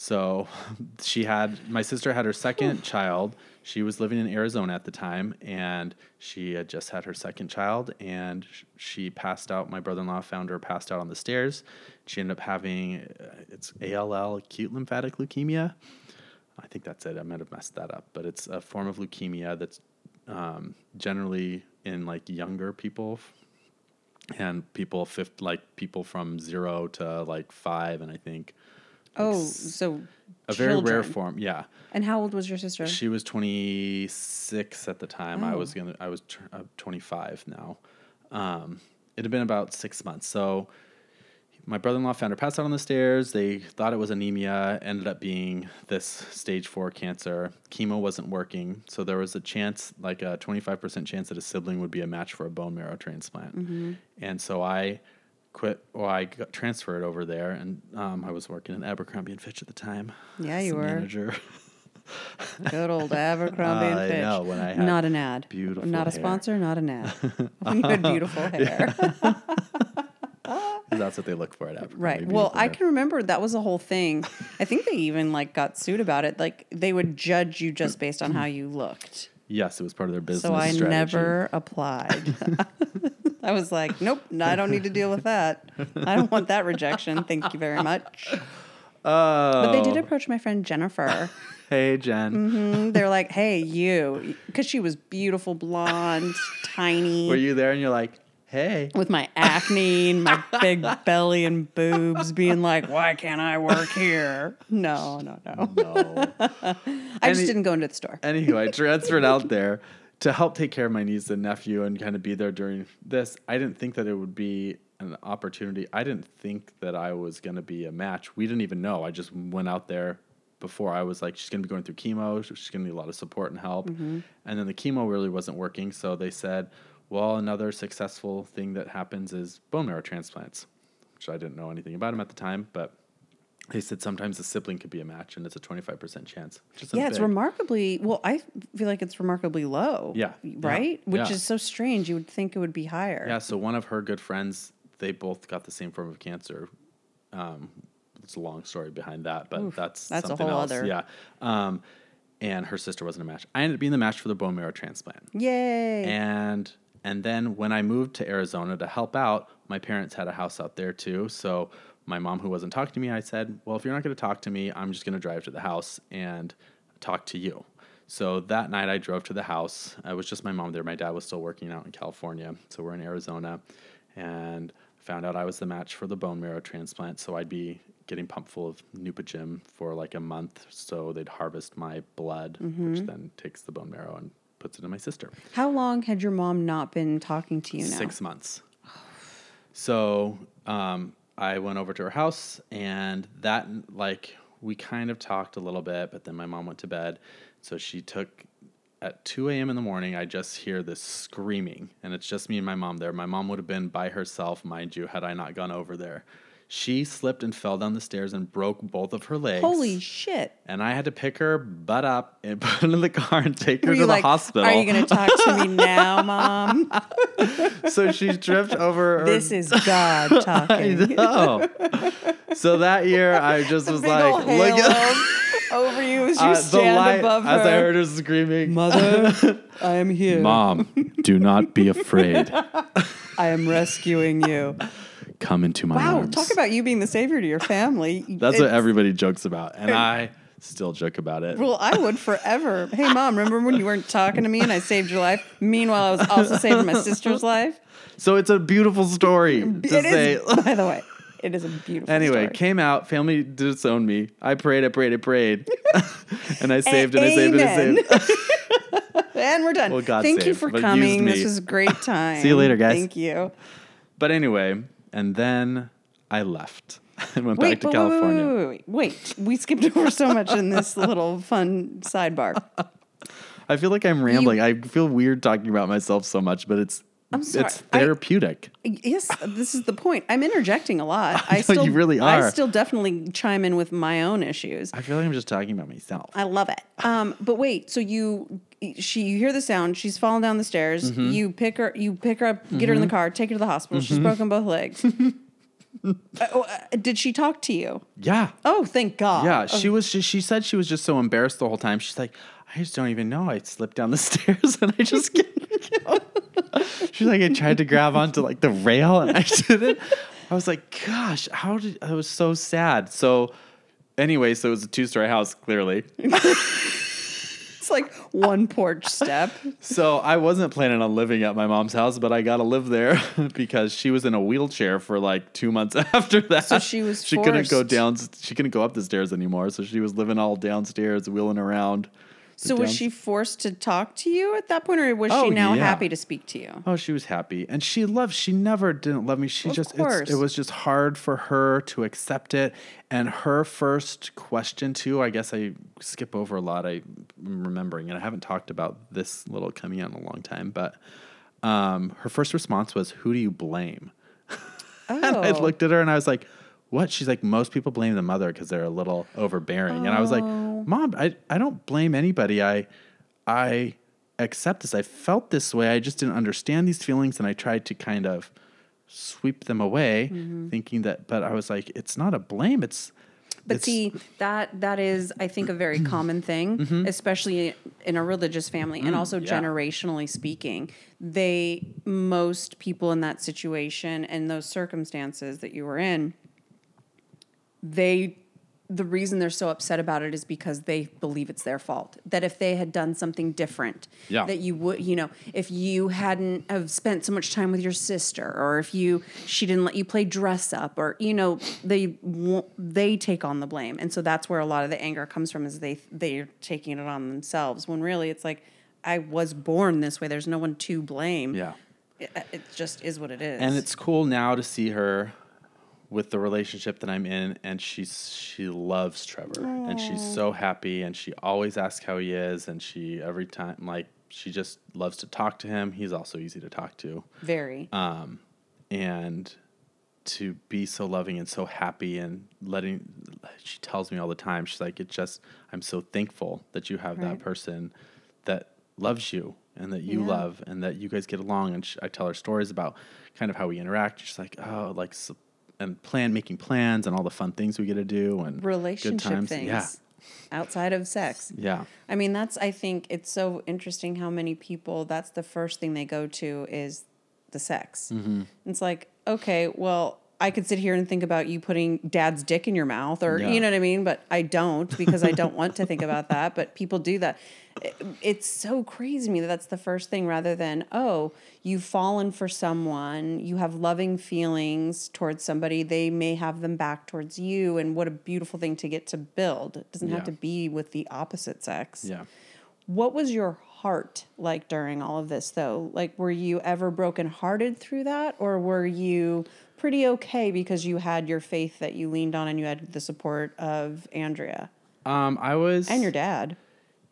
Speaker 2: So she had my sister had her second child. She was living in Arizona at the time, and she had just had her second child, and she passed out. My brother-in-law found her passed out on the stairs. She ended up having uh, it's ALL, acute lymphatic leukemia. I think that's it. I might have messed that up, but it's a form of leukemia that's um, generally in like younger people and people fifth like people from zero to like five and i think
Speaker 1: Oh, so
Speaker 2: a very rare form yeah.
Speaker 1: And how old was your sister?
Speaker 2: she was 26 at the time. I
Speaker 1: Oh.
Speaker 2: was gonna i was tr- uh, 25 now. Um, it had been about six months. So my brother-in-law found her passed out on the stairs. They thought it was anemia ended up being this stage four cancer. Chemo wasn't working. So there was a chance like a 25% chance that a sibling would be a match for a bone marrow transplant.
Speaker 1: Mm-hmm.
Speaker 2: and so i quit or i got transferred over there and um, i was working in abercrombie and fitch at the time
Speaker 1: Yeah, you were.
Speaker 2: manager
Speaker 1: Good old Abercrombie and
Speaker 2: I
Speaker 1: Fitch.
Speaker 2: know, when I had
Speaker 1: not an ad.
Speaker 2: beautiful
Speaker 1: Not a
Speaker 2: hair.
Speaker 1: sponsor. Not an ad. you had beautiful hair.
Speaker 2: that's what they look for at abercrombie
Speaker 1: Right. Well, I can remember that was a whole thing. I think they even like got sued about it. Like they would judge you just based on how you looked.
Speaker 2: yes it was part of their business
Speaker 1: So I
Speaker 2: strategy.
Speaker 1: never applied. I was like, nope, no, I don't need to deal with that. I don't want that rejection. Thank you very much.
Speaker 2: oh
Speaker 1: But they did approach my friend Jennifer.
Speaker 2: hey jen
Speaker 1: Mm, They're like, hey, you, because she was beautiful, blonde, tiny.
Speaker 2: Were you there and you're like, hey?
Speaker 1: with my acne and my big belly and boobs being like, why can't I work here? No, no, no.
Speaker 2: No.
Speaker 1: I just
Speaker 2: Any-
Speaker 1: didn't go into the store.
Speaker 2: Anywho, I transferred out there to help take care of my niece and nephew and kind of be there during this. I didn't think that it would be an opportunity. I didn't think that I was going to be a match. We didn't even know. I just went out there before I was like, she's going to be going through chemo. She's going to need a lot of support and help. Mm-hmm. And then the chemo really wasn't working. So they said, well, another successful thing that happens is bone marrow transplants, which I didn't know anything about them at the time, but they said sometimes a sibling could be a match and it's a 25% chance.
Speaker 1: Yeah, it's
Speaker 2: big.
Speaker 1: remarkably, well, I feel like it's remarkably low.
Speaker 2: Yeah, yeah,
Speaker 1: Right? Which
Speaker 2: yeah.
Speaker 1: is so strange. You would think it would be higher.
Speaker 2: Yeah, so one of her good friends, they both got the same form of cancer. Um, it's a long story behind that, but that's
Speaker 1: that's a
Speaker 2: something
Speaker 1: whole
Speaker 2: else.
Speaker 1: other-
Speaker 2: Yeah. Um, and her sister wasn't a match. I ended up being the match for the bone marrow transplant.
Speaker 1: Yay.
Speaker 2: And and then when I moved to Arizona to help out, my parents had a house out there too. So my mom, who wasn't talking to me, I said, "Well, if you're not going to talk to me, I'm just going to drive to the house and talk to you." So that night, I drove to the house. It was just my mom there. My dad was still working out in California, so we're in Arizona, and found out I was the match for the bone marrow transplant. So I'd be getting pumped full of Neupogen for like a month. So they'd harvest my blood, which then takes the bone marrow and puts it in my sister.
Speaker 1: How long had your mom not been talking to you now?
Speaker 2: Six months. So um, I went over to her house, and that like we kind of talked a little bit, but then my mom went to bed. So she took at 2 a.m. in the morning. I just hear this screaming, and it's just me and my mom there. My mom would have been by herself, mind you, had I not gone over there. She slipped and fell down the stairs and broke both of her legs.
Speaker 1: Holy shit.
Speaker 2: And I had to pick her butt up and put her in the car and take her
Speaker 1: Were
Speaker 2: to
Speaker 1: you
Speaker 2: the
Speaker 1: like,
Speaker 2: hospital.
Speaker 1: Are you going to talk to me now, mom?
Speaker 2: so she tripped over. her
Speaker 1: This is God
Speaker 2: I
Speaker 1: talking.
Speaker 2: know. so that year, I just was like, look at
Speaker 1: halo over you as you
Speaker 2: uh,
Speaker 1: stand
Speaker 2: light
Speaker 1: above her.
Speaker 2: as I heard her screaming.
Speaker 1: Mother, I am here.
Speaker 2: Mom, do not be afraid.
Speaker 1: I am rescuing you.
Speaker 2: Come into my
Speaker 1: Wow,
Speaker 2: arms.
Speaker 1: talk about you being the savior to your family.
Speaker 2: That's what everybody jokes about, and I still joke about it.
Speaker 1: Well, I would forever. Hey, mom, remember when you weren't talking to me and I saved your life? Meanwhile, I was also saving my sister's life.
Speaker 2: So it's a beautiful story to
Speaker 1: It
Speaker 2: say.
Speaker 1: is, by the way, it is a beautiful. Story.
Speaker 2: Anyway,
Speaker 1: story.
Speaker 2: came out, family disowned me. I prayed, I prayed, I prayed. and I saved and I saved it, I saved
Speaker 1: and we're done.
Speaker 2: Well, God
Speaker 1: Thank you for coming. This was a great time.
Speaker 2: See you later, guys.
Speaker 1: Thank you.
Speaker 2: But anyway, and then I left and went
Speaker 1: Wait,
Speaker 2: back to
Speaker 1: wait,
Speaker 2: California.
Speaker 1: Wait, wait, wait. We skipped over so much in this little fun sidebar.
Speaker 2: I feel like I'm rambling. I feel weird talking about myself so much, but it's it's
Speaker 1: I-
Speaker 2: therapeutic.
Speaker 1: Yes, this is the point. I'm interjecting a lot.
Speaker 2: I
Speaker 1: I still
Speaker 2: you really are.
Speaker 1: I still definitely chime in with my own issues.
Speaker 2: I feel like I'm just talking about myself.
Speaker 1: I love it. Um, but wait, so you she you hear the sound, she's falling down the stairs.
Speaker 2: Mm-hmm.
Speaker 1: You pick her you pick her up, get her in the car, take her to the hospital. She's broken both legs. Uh, oh, uh, did she talk to you?
Speaker 2: yeah.
Speaker 1: Oh, thank God.
Speaker 2: Yeah, she was. She, she said she was just so embarrassed the whole time. She's like, I just don't even know. I slipped down the stairs and I just. She's like, I tried to grab onto like the rail and I didn't. I was like, gosh, how did? I was so sad. So, anyway, so it was a two-story house, clearly.
Speaker 1: It's like one porch step.
Speaker 2: So I wasn't planning on living at my mom's house, but I got to live there because she was in a wheelchair for like two months after that.
Speaker 1: So she was
Speaker 2: She couldn't go
Speaker 1: forced-
Speaker 2: down. She couldn't go up the stairs anymore. So she was living all downstairs, wheeling around.
Speaker 1: So was she forced to talk to you at that point, or was
Speaker 2: Oh,
Speaker 1: she now
Speaker 2: yeah.
Speaker 1: happy to speak to you?
Speaker 2: Oh, she was happy, and she loved. She never didn't love me. She
Speaker 1: Of
Speaker 2: just it was just hard for her to accept it. And her first question too, I guess I skip over a lot. I'm remembering, and I haven't talked about this little coming out in a long time. But um, her first response was, "Who do you blame?" And I
Speaker 1: Oh.
Speaker 2: looked at her and I was like, "What?" She's like, "Most people blame the mother because they're a little overbearing." And I was like,
Speaker 1: Oh.
Speaker 2: "Mom, I I don't blame anybody. I I accept this. I felt this way. I just didn't understand these feelings, and I tried to kind of sweep them away,
Speaker 1: Mm-hmm.
Speaker 2: thinking that. But I was like, it's not a blame. It's
Speaker 1: But
Speaker 2: it's-
Speaker 1: see, that that is, I think, a very common thing, especially in a religious family, and also
Speaker 2: yeah.
Speaker 1: generationally speaking. They most people in that situation and those circumstances that you were in, they the reason they're so upset about it is because they believe it's their fault. That if they had done something different,
Speaker 2: Yeah.
Speaker 1: that you would, you know, if you hadn't have spent so much time with your sister, or if you she didn't let you play dress up, or you know, they won't, they take on the blame, and so that's where a lot of the anger comes from. Is they they're taking it on themselves when really it's like I was born this way. There's no one to blame.
Speaker 2: yeah.
Speaker 1: it, it just is what it is.
Speaker 2: And it's cool now to see her with the relationship that I'm in, and she's she loves Trevor, and she's so happy, and she always asks how he is, and she every time like she just loves to talk to him. He's also easy to talk to,
Speaker 1: very.
Speaker 2: um, and to be so loving and so happy and letting she tells me all the time she's like it just i'm so thankful that you have that person that loves you and that you
Speaker 1: Yeah.
Speaker 2: love and that you guys get along and sh i tell her stories about kind of how we interact she's like oh like s and plan making plans and all the fun things we get to do and
Speaker 1: relationship
Speaker 2: good times
Speaker 1: things
Speaker 2: yeah
Speaker 1: outside of sex.
Speaker 2: yeah
Speaker 1: I mean, that's, I think it's so interesting how many people, that's the first thing they go to is the sex.
Speaker 2: Mm-hmm.
Speaker 1: It's like, okay, well, I could sit here and think about you putting dad's dick in your mouth or
Speaker 2: Yeah.
Speaker 1: you know what I mean, but I don't because I don't want to think about that, but people do that. It- It's so crazy to me that that's the first thing rather than, oh, you've fallen for someone, you have loving feelings towards somebody, they may have them back towards you and what a beautiful thing to get to build. It doesn't have to be with the opposite sex.
Speaker 2: Yeah.
Speaker 1: What was your heart like during all of this, though? Like, were you ever brokenhearted through that, or were you pretty okay because you had your faith that you leaned on and you had the support of Andrea
Speaker 2: Um, I was
Speaker 1: and your dad?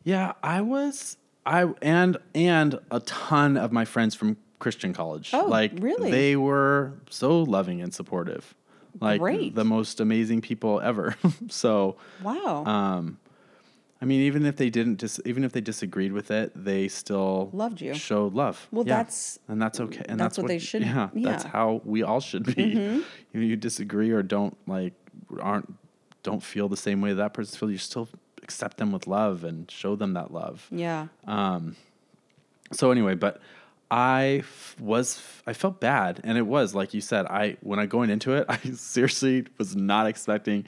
Speaker 2: Yeah, I was I and and a ton of my friends from Christian college.
Speaker 1: Oh,
Speaker 2: like
Speaker 1: really?
Speaker 2: They were so loving and supportive. Like
Speaker 1: Great.
Speaker 2: the most amazing people ever. so
Speaker 1: Wow.
Speaker 2: um I mean even if they didn't dis- even if they disagreed with it, they still
Speaker 1: Loved you.
Speaker 2: Showed love.
Speaker 1: Well,
Speaker 2: Yeah.
Speaker 1: that's-
Speaker 2: and that's okay. And
Speaker 1: that's
Speaker 2: that's,
Speaker 1: what they should-
Speaker 2: Yeah, that's
Speaker 1: yeah. Mm-hmm.
Speaker 2: how we all should be. You, know, you disagree or don't like aren't don't feel the same way that person feels. You're still accept them with love and show them that love.
Speaker 1: yeah.
Speaker 2: Um, So anyway, but I f- was I felt bad, and it was like you said. I when I going into it, I seriously was not expecting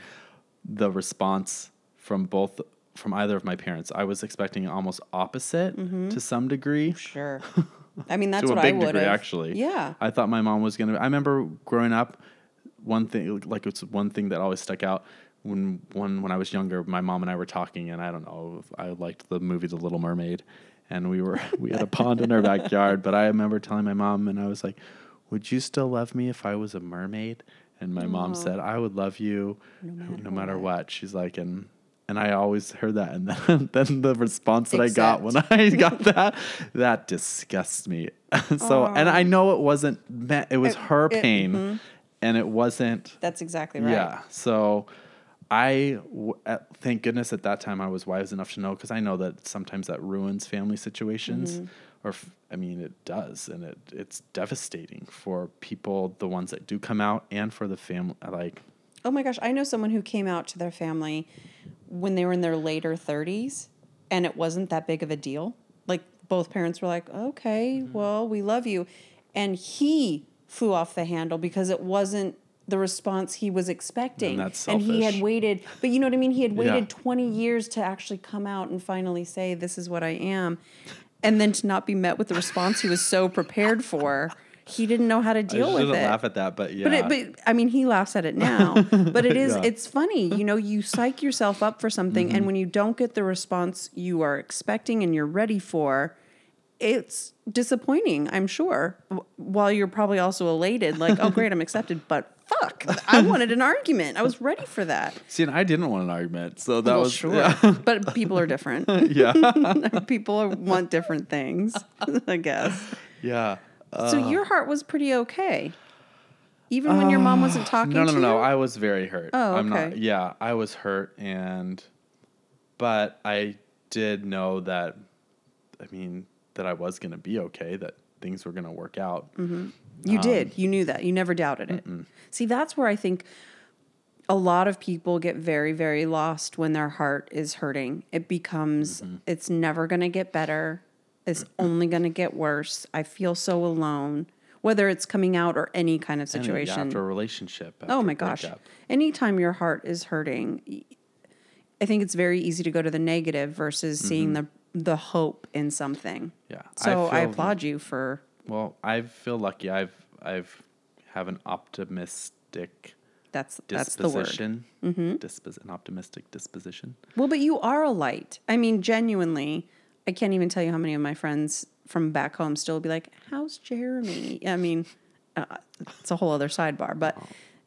Speaker 2: the response from both from either of my parents. I was expecting almost opposite to some degree.
Speaker 1: Sure. I mean, that's
Speaker 2: to a
Speaker 1: what I
Speaker 2: big
Speaker 1: would
Speaker 2: degree, actually.
Speaker 1: Yeah.
Speaker 2: I thought my mom was gonna. I remember growing up, one thing like it's one thing that always stuck out when when when I was younger. My mom and I were talking, and I don't know. I liked the movie The Little Mermaid, and we were we had a pond in our backyard. But I remember telling my mom, and I was like, "Would you still love me if I was a mermaid?" And my mom said, "I would love you no matter, what. She's like, and. And I always heard that, and then, then the response that I got when I got that, that disgusts me. so, and I know it wasn't meant; it was
Speaker 1: It-
Speaker 2: her
Speaker 1: it-
Speaker 2: pain, mm-hmm. and it wasn't.
Speaker 1: That's exactly right.
Speaker 2: Yeah. So, I at- thank goodness at that time I was wise enough to know because I know that sometimes that ruins family situations,
Speaker 1: Mm-hmm.
Speaker 2: or I mean it does, and it it's devastating for people, the ones that do come out, and for the family. Like,
Speaker 1: Oh my gosh, I know someone who came out to their family when they were in their later 30s and it wasn't that big of a deal. Like both parents were like, "Okay, well, we love you." And he flew off the handle because it wasn't the response he was expecting.
Speaker 2: And that's
Speaker 1: And he had waited, but you know what I mean? He had waited
Speaker 2: Yeah.
Speaker 1: 20 years to actually come out and finally say, "This is what I am." And then to not be met with the response he was so prepared for. He didn't know how to deal with it.
Speaker 2: laugh at that, but yeah.
Speaker 1: But it, but I mean, he laughs at it now. But it is,
Speaker 2: Yeah.
Speaker 1: it's funny. You know, you psych yourself up for something,
Speaker 2: Mm-hmm.
Speaker 1: and when you don't get the response you are expecting and you're ready for, it's disappointing. I'm sure. While you're probably also elated, like, oh great, I'm accepted. But fuck, I wanted an argument. I was ready for that.
Speaker 2: See, and I didn't want an argument, so that
Speaker 1: well,
Speaker 2: was
Speaker 1: sure.
Speaker 2: yeah.
Speaker 1: but people are different.
Speaker 2: yeah,
Speaker 1: people want different things. I guess.
Speaker 2: yeah.
Speaker 1: so uh, your heart was pretty okay, even when your mom uh, wasn't talking.
Speaker 2: No, no, no, no. I was very hurt.
Speaker 1: Oh,
Speaker 2: I'm not.
Speaker 1: okay.
Speaker 2: Yeah, I was hurt, and but I did know that. I mean, that I was going to be okay. That things were going to work out. Mm-hmm.
Speaker 1: You um, did. You knew that. You never doubted it. See, that's where I think a lot of people get very, very lost when their heart is hurting. It becomes, mm-hmm. it's never going to get better. It's only going to get worse. I feel so alone, whether it's coming out or any kind of
Speaker 2: And,
Speaker 1: situation.
Speaker 2: after a relationship.
Speaker 1: oh my gosh.
Speaker 2: breakup.
Speaker 1: Anytime your heart is hurting, I think it's very easy to go to the negative versus seeing mm-hmm. the, the hope in something.
Speaker 2: Yeah.
Speaker 1: So I,
Speaker 2: feel-
Speaker 1: applaud you for
Speaker 2: Well, I feel lucky. I've I've have an optimistic
Speaker 1: that's that's the word.
Speaker 2: disposition. Mm-hmm. Dispos- an optimistic disposition.
Speaker 1: Well, but you are a light. I mean, genuinely, I can't even tell you how many of my friends from back home still be like, "How's Jeremy?" I mean, uh, it's a whole other sidebar, but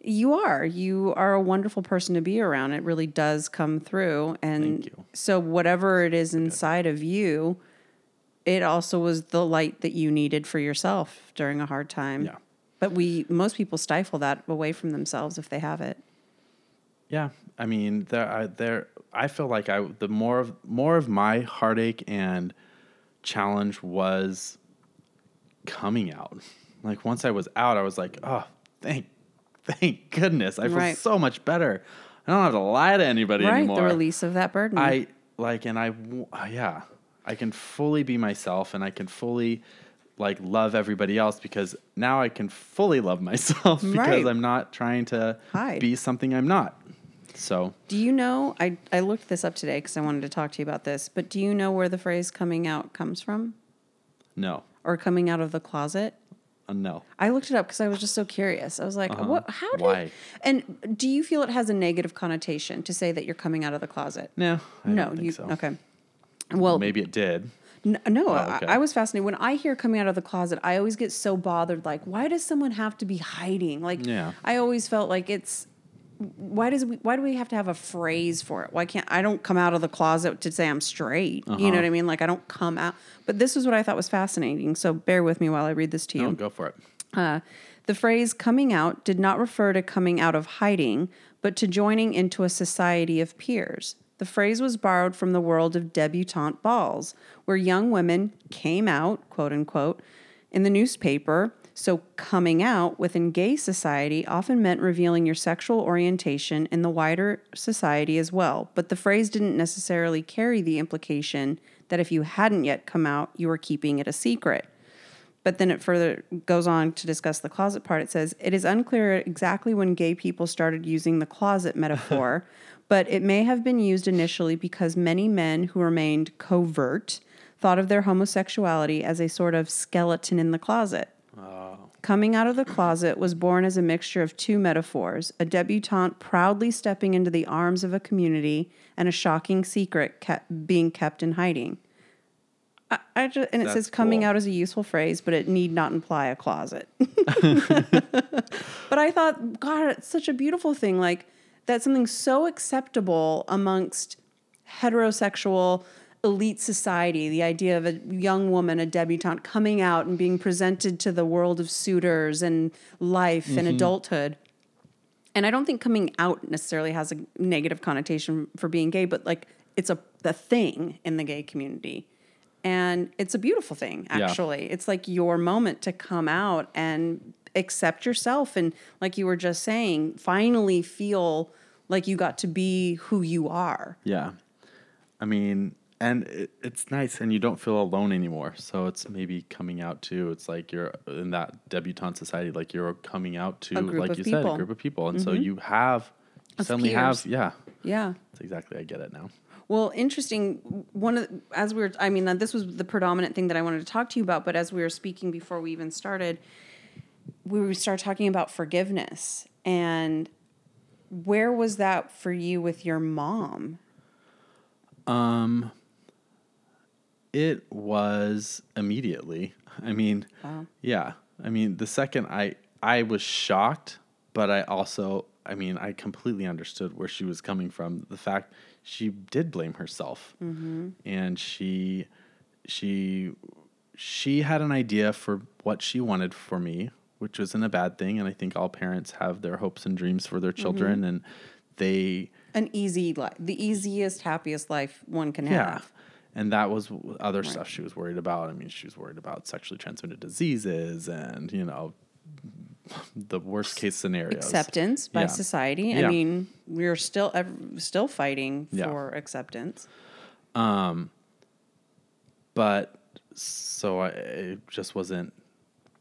Speaker 1: you are you are a wonderful person to be around. It really does come through, and
Speaker 2: Thank you.
Speaker 1: so whatever it is inside of you, it also was the light that you needed for yourself during a hard time.
Speaker 2: Yeah.
Speaker 1: But we most people stifle that away from themselves if they have it.
Speaker 2: Yeah, I mean, there, I, there. I feel like I the more of more of my heartache and challenge was coming out. Like once I was out, I was like, oh, thank, thank goodness, I feel
Speaker 1: Right.
Speaker 2: so much better. I don't have to lie to anybody
Speaker 1: right,
Speaker 2: anymore.
Speaker 1: the release of that burden.
Speaker 2: I like, and I, yeah, I can fully be myself, and I can fully like love everybody else because now I can fully love myself because
Speaker 1: Right.
Speaker 2: I'm not trying to
Speaker 1: Hide.
Speaker 2: be something I'm not. So
Speaker 1: Do you know? I, I looked this up today because I wanted to talk to you about this, but do you know where the phrase coming out comes from
Speaker 2: no,
Speaker 1: or coming out of the closet?
Speaker 2: uh, no.
Speaker 1: I looked it up because I was just so curious. I was like, what? How?
Speaker 2: Uh-huh. Why?
Speaker 1: And do you feel it has a negative connotation to say that you're coming out of the closet?
Speaker 2: No, I
Speaker 1: no,
Speaker 2: don't think
Speaker 1: you
Speaker 2: so.
Speaker 1: okay. Well,
Speaker 2: Maybe it did.
Speaker 1: N- No,
Speaker 2: Oh, okay.
Speaker 1: I, I was fascinated. When I hear coming out of the closet, I always get so bothered. Like, why does someone have to be hiding? Like,
Speaker 2: Yeah.
Speaker 1: I always felt like it's why does we why do we have to have a phrase for it? Why can't I don't come out of the closet to say I'm straight? You know
Speaker 2: Uh-huh.
Speaker 1: what I mean? Like I don't come out. But this is what I thought was fascinating. So bear with me while I read this to you.
Speaker 2: No, go for it.
Speaker 1: Uh, the phrase coming out did not refer to coming out of hiding, but to joining into a society of peers. The phrase was borrowed from the world of debutante balls, where young women came out, quote unquote, in the newspaper. So, coming out within gay society often meant revealing your sexual orientation in the wider society as well. But the phrase didn't necessarily carry the implication that if you hadn't yet come out, you were keeping it a secret. But then it further goes on to discuss the closet part. It says, It is unclear exactly when gay people started using the closet metaphor, but it may have been used initially because many men who remained covert thought of their homosexuality as a sort of skeleton in the closet. Oh. Coming out of the closet was born as a mixture of two metaphors a debutante proudly stepping into the arms of a community, and a shocking secret kept, being kept in hiding. I, I just, and it
Speaker 2: That's
Speaker 1: says coming
Speaker 2: cool.
Speaker 1: out is a useful phrase, but it need not imply a closet. but I thought, God, it's such a beautiful thing. Like, that's something so acceptable amongst heterosexual elite society. The idea of a young woman, a debutante, coming out and being presented to the world of suitors and life and mm-hmm. adulthood. And I don't think coming out necessarily has a negative connotation for being gay, but like it's a the thing in the gay community. And it's a beautiful thing,
Speaker 2: Yeah.
Speaker 1: actually. It's like your moment to come out and accept yourself. And like you were just saying, finally feel like you got to be who you are.
Speaker 2: Yeah. I mean, and it, it's nice, and you don't feel alone anymore. So it's maybe coming out too. It's like you're in that debutante society, like you're coming out to, like you said, a group of people, and so mm-hmm. you have
Speaker 1: Of
Speaker 2: suddenly
Speaker 1: peers.
Speaker 2: have, yeah.
Speaker 1: Yeah.
Speaker 2: That's exactly. I get it now.
Speaker 1: Well, interesting. One of as we were, I mean, uh, this was the predominant thing that I wanted to talk to you about. But as we were speaking before we even started, we were start talking about forgiveness and where was that for you with your mom?
Speaker 2: Um, it was immediately. I mean,
Speaker 1: Wow.
Speaker 2: yeah. I mean, the second I I was shocked, but I also, I mean, I completely understood where she was coming from. The fact she did blame herself, and she she she had an idea for what she wanted for me, which wasn't a bad thing. And I think all parents have their hopes and dreams for their mm-hmm. children, and they
Speaker 1: An easy life, the easiest, happiest life one can have.
Speaker 2: yeah.
Speaker 1: have.
Speaker 2: And that was other stuff she was worried about. I mean, she was worried about sexually transmitted diseases and, you know, the worst case scenarios.
Speaker 1: Acceptance by
Speaker 2: Yeah.
Speaker 1: society. I mean, we're still still fighting
Speaker 2: Yeah.
Speaker 1: for acceptance.
Speaker 2: Um, but so I it just wasn't,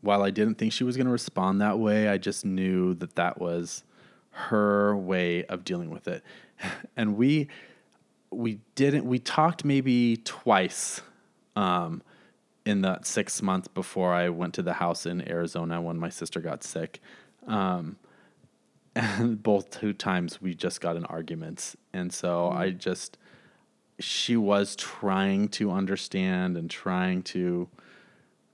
Speaker 2: while I didn't think she was going to respond that way, I just knew that that was her way of dealing with it. And we, we didn't, we talked maybe twice um, in that six months before I went to the house in Arizona when my sister got sick. Um, and both two times we just got in arguments. And so I just, she was trying to understand and trying to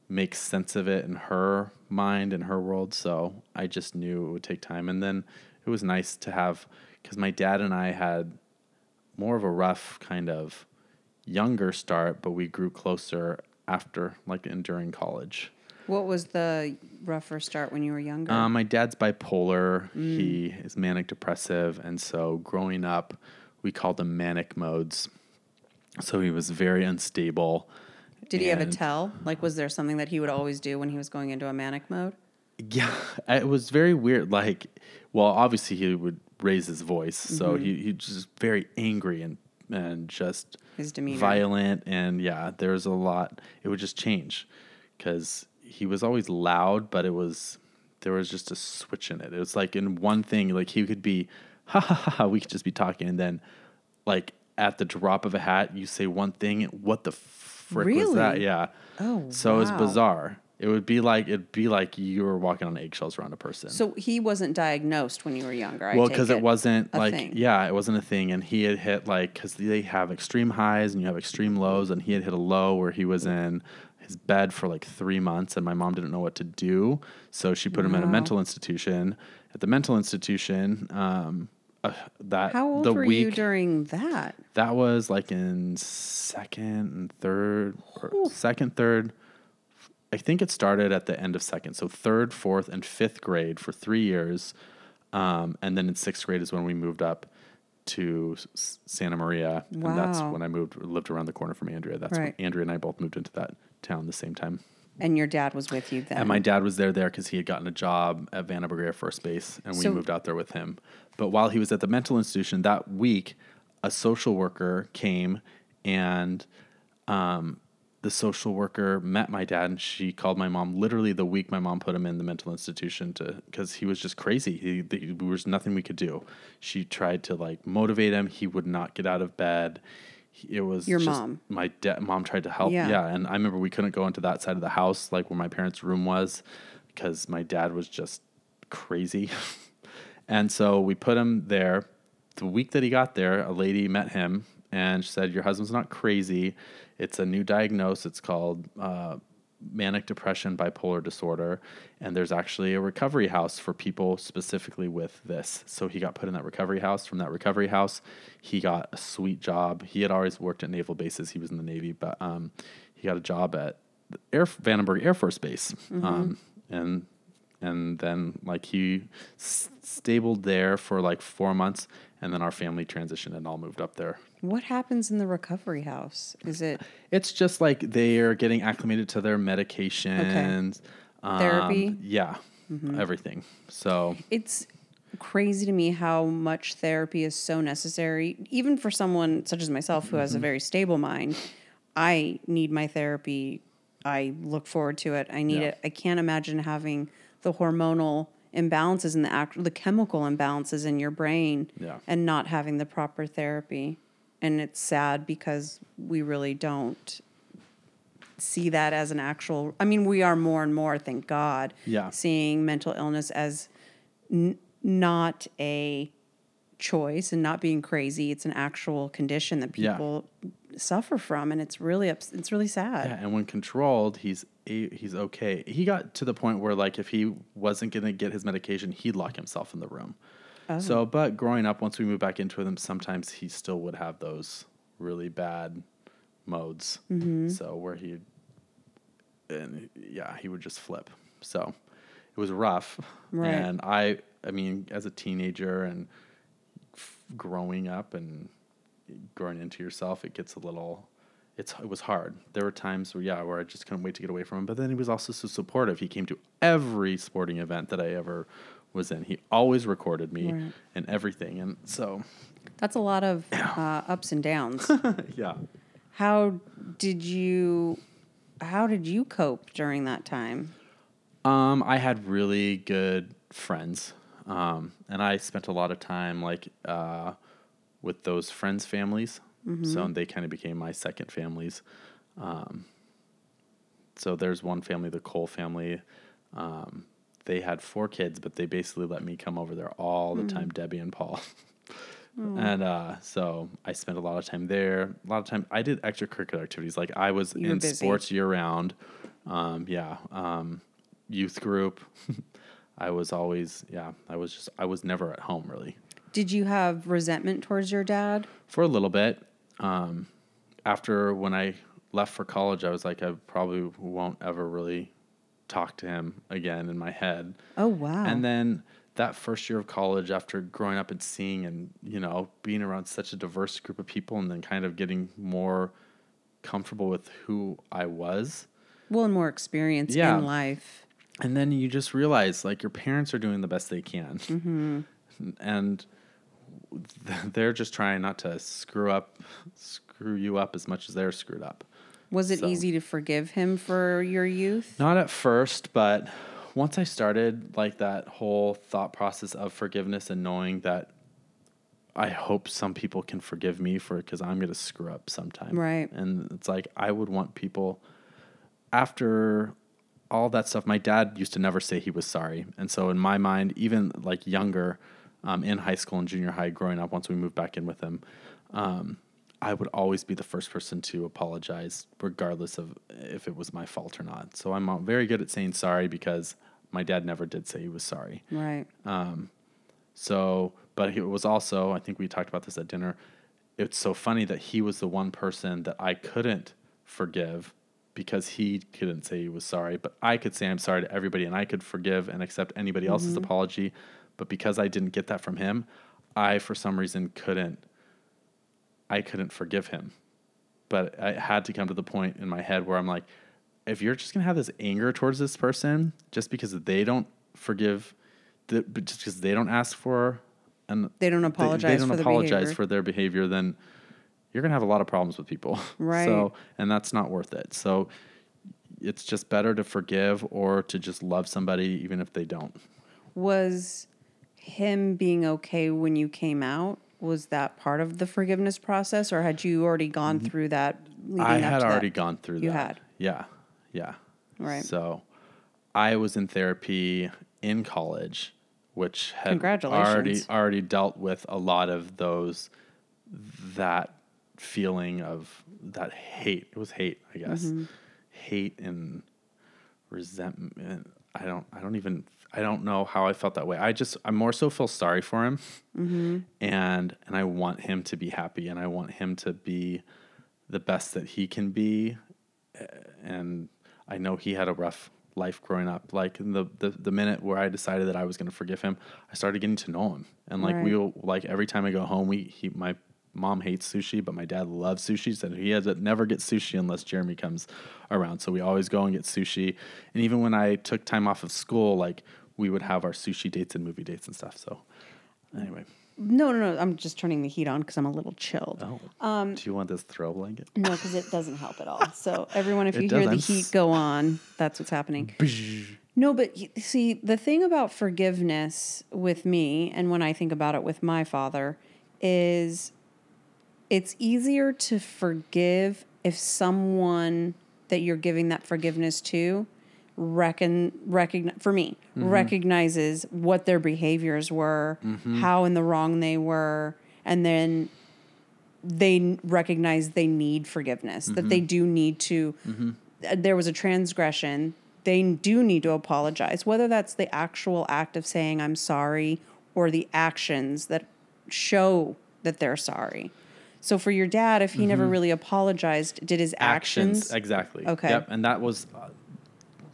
Speaker 2: make sense of it in her mind and her world. So I just knew it would take time. And then it was nice to have, because my dad and I had more of a rough kind of younger start, but we grew closer after, like in during college.
Speaker 1: What was the rougher start when you were younger?
Speaker 2: Um, my dad's bipolar. He is manic depressive, and so growing up, we called him manic modes. So he was very unstable.
Speaker 1: Did he have a tell? Like, was there something that he would always do when he was going into a manic mode?
Speaker 2: Yeah, it was very weird. Like, well, obviously he would raise his voice, so mm-hmm. he he just very angry and and just
Speaker 1: His demeanor.
Speaker 2: violent, and yeah, there was a lot. It would just change because he was always loud, but it was there was just a switch in it. It was like in one thing, like he could be ha ha ha, ha we could just be talking, and then like at the drop of a hat, you say one thing. What the frick was that?
Speaker 1: Really?
Speaker 2: Yeah.
Speaker 1: Oh,
Speaker 2: So it was bizarre. It would be like it'd be like you were walking on eggshells around a person.
Speaker 1: So he wasn't diagnosed when you were younger. I
Speaker 2: well, because it, wasn't
Speaker 1: a
Speaker 2: like
Speaker 1: thing.
Speaker 2: yeah, it wasn't a thing, and he had hit like because they have extreme highs and you have extreme lows, and he had hit a low where he was in his bed for like three months, and my mom didn't know what to do, so she put him in a mental institution. At the mental institution, um, uh, that
Speaker 1: How old
Speaker 2: the
Speaker 1: were
Speaker 2: week
Speaker 1: you during that?
Speaker 2: that was like in second and third, or second, third. I think it started at the end of second, so third, fourth, and fifth grade for three years, um, and then in sixth grade is when we moved up to Santa Maria, and that's when I moved, lived around the corner from Andrea. That's
Speaker 1: Right.
Speaker 2: when Andrea and I both moved into that town the same time.
Speaker 1: And your dad was with you then.
Speaker 2: And my dad was there there because he had gotten a job at Vandenberg Air Force Base, and we
Speaker 1: So-
Speaker 2: moved out there with him. But while he was at the mental institution that week, a social worker came, and um, the social worker met my dad, and she called my mom literally the week my mom put him in the mental institution to because he was just crazy. He, the, there was nothing we could do. She tried to like motivate him. He would not get out of bed. It was
Speaker 1: Your mom.
Speaker 2: My da- mom tried to help.
Speaker 1: Yeah.
Speaker 2: yeah, and I remember we couldn't go into that side of the house, like where my parents' room was, because my dad was just crazy. and so we put him there. The week that he got there, a lady met him and she said, Your husband's not crazy. It's a new diagnosis. It's called uh, manic depression bipolar disorder. And there's actually a recovery house for people specifically with this. So he got put in that recovery house. From that recovery house, he got a sweet job. He had always worked at naval bases, he was in the Navy, but um, he got a job at Air Vandenberg Air Force Base. Um, and and then like he stabled there for like four months and then our family transitioned and all moved up there.
Speaker 1: What happens in the recovery house? Is it
Speaker 2: it's just like they're getting acclimated to their medications um,
Speaker 1: Therapy?
Speaker 2: yeah everything. So
Speaker 1: it's crazy to me how much therapy is so necessary. Even for someone such as myself who has a very stable mind i need my therapy. I look forward to it. I need
Speaker 2: Yeah.
Speaker 1: it. I can't imagine having the hormonal imbalances in the act the chemical imbalances in your brain
Speaker 2: Yeah.
Speaker 1: and not having the proper therapy and it's sad because we really don't see that as an actual i mean we are more and more thank god
Speaker 2: Yeah.
Speaker 1: seeing mental illness as n- not a choice and not being crazy. It's an actual condition that
Speaker 2: Yeah.
Speaker 1: people suffer from and it's really ups- it's really sad.
Speaker 2: Yeah and when controlled he's he's okay. He got to the point where like if he wasn't going to get his medication he'd lock himself in the room. Oh. So but growing up once we moved back into them sometimes he still would have those really bad modes. Mm-hmm. So where he and yeah he would just flip. So it was rough.
Speaker 1: Right.
Speaker 2: and i i mean as a teenager and growing up and growing into yourself it gets a little it's it was hard. There were times where yeah where i just couldn't wait to get away from him but then he was also so supportive. He came to every sporting event that i ever was in. He always recorded me
Speaker 1: Right.
Speaker 2: and everything and so.
Speaker 1: That's a lot of uh, ups and downs.
Speaker 2: Yeah.
Speaker 1: How did you how did you cope during that time?
Speaker 2: Um, I had really good friends, um, and I spent a lot of time like uh, with those friends' families. So they kind of became my second families. Um, so there's one family, the Cole family. Um, they had four kids, but they basically let me come over there all the time, Debbie and Paul. And uh, so I spent a lot of time there. A lot of time I did extracurricular activities. Like I was
Speaker 1: You
Speaker 2: in sports year round. Um, yeah. Um, youth group. I was always, yeah, I was just, I was never at home really.
Speaker 1: did you have resentment towards your dad
Speaker 2: For a little bit. Um, after when I left for college, I was like, I probably won't ever really talk to him again in my head.
Speaker 1: oh wow
Speaker 2: And then that first year of college, after growing up and seeing and, you know, being around such a diverse group of people and then kind of getting more comfortable with who I was.
Speaker 1: well and more experience
Speaker 2: Yeah.
Speaker 1: in life
Speaker 2: And then you just realize like your parents are doing the best they can.
Speaker 1: Mm-hmm.
Speaker 2: And they're just trying not to screw up, screw you up as much as they're screwed up.
Speaker 1: Was it
Speaker 2: So-
Speaker 1: easy to forgive him for your youth?
Speaker 2: Not at first, but once I started like that whole thought process of forgiveness and knowing that I hope some people can forgive me for it because I'm gonna screw up sometime.
Speaker 1: Right.
Speaker 2: And it's like I would want people after all that stuff. My dad used to never say he was sorry, and so in my mind, even like younger, um, in high school and junior high, growing up, once we moved back in with him, um, I would always be the first person to apologize, regardless of if it was my fault or not. So I'm uh, very good at saying sorry because my dad never did say he was sorry.
Speaker 1: Right.
Speaker 2: So, but it was also, I think we talked about this at dinner. It's so funny that he was the one person that I couldn't forgive because he couldn't say he was sorry, but I could say I'm sorry to everybody and I could forgive and accept anybody else's mm-hmm. apology. But because I didn't get that from him, I, for some reason, couldn't, I couldn't forgive him. But I had to come to the point in my head where I'm like, if you're just gonna have this anger towards this person just because they don't forgive, the, but just because they don't ask for and
Speaker 1: They don't apologize
Speaker 2: they, don't
Speaker 1: for the
Speaker 2: apologize
Speaker 1: behavior.
Speaker 2: for their behavior, then you're gonna have a lot of problems with people.
Speaker 1: Right.
Speaker 2: So, and that's not worth it. So, it's just better to forgive or to just love somebody even if they don't.
Speaker 1: Was him being okay when you came out? Was that part of the forgiveness process, or had you already gone through that?
Speaker 2: Mm-hmm. I had
Speaker 1: to
Speaker 2: already
Speaker 1: that?
Speaker 2: gone through
Speaker 1: You
Speaker 2: that.
Speaker 1: had.
Speaker 2: Yeah. Yeah.
Speaker 1: Right.
Speaker 2: So I was in therapy in college, which had already already dealt with a lot of those that feeling of that hate. It was hate, I guess.
Speaker 1: Mm-hmm.
Speaker 2: Hate and resentment. I don't I don't even I don't know how I felt that way. I just I more so feel sorry for him.
Speaker 1: Mm-hmm.
Speaker 2: And and I want him to be happy and I want him to be the best that he can be and I know he had a rough life growing up. Like the, the the minute where I decided that I was going to forgive him, I started getting to know him, and like we
Speaker 1: Right.
Speaker 2: will like every time I go home, we he my mom hates sushi, but my dad loves sushi, so he has it never get sushi unless Jeremy comes around. So we always go and get sushi, and even when I took time off of school, like we would have our sushi dates and movie dates and stuff. So anyway,
Speaker 1: No, no, no. I'm just turning the heat on because I'm a little chilled.
Speaker 2: oh,
Speaker 1: Um,
Speaker 2: do you want this throw blanket?
Speaker 1: No, because it doesn't help at all. So everyone, if you hear the heat go on, that's what's happening. No, but see, the thing about forgiveness with me, and when I think about it with my father, is it's easier to forgive if someone that you're giving that forgiveness to reckon recognize for me mm-hmm. recognizes what their behaviors were mm-hmm. how in the wrong they were and then they recognize they need forgiveness that they mm-hmm. do need to uh, there was a transgression they do need to apologize whether that's the actual act of saying i'm sorry or the actions that show that they're sorry so for your dad if he never really apologized did his actions,
Speaker 2: exactly.
Speaker 1: Okay.
Speaker 2: Yep, and that was. Uh,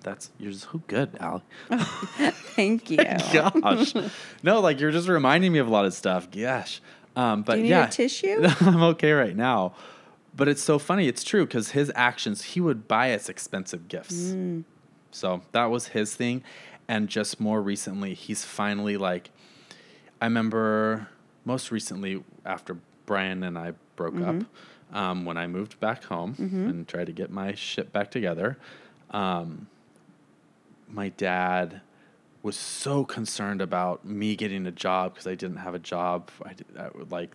Speaker 2: that's you're so good, Al.
Speaker 1: thank you
Speaker 2: Gosh, no, like you're just reminding me of a lot of stuff. Gosh, um, but
Speaker 1: Do you need
Speaker 2: yeah,
Speaker 1: a tissue?
Speaker 2: I'm okay right now. But it's so funny. It's true because his actions, he would buy us expensive gifts.
Speaker 1: Mm.
Speaker 2: So that was his thing, and just more recently, he's finally like. I remember most recently after Brian and I broke
Speaker 1: Mm-hmm.
Speaker 2: up, um, when I moved back home and tried to get my shit back together. Um, my dad was so concerned about me getting a job because I didn't have a job. I, did, I would like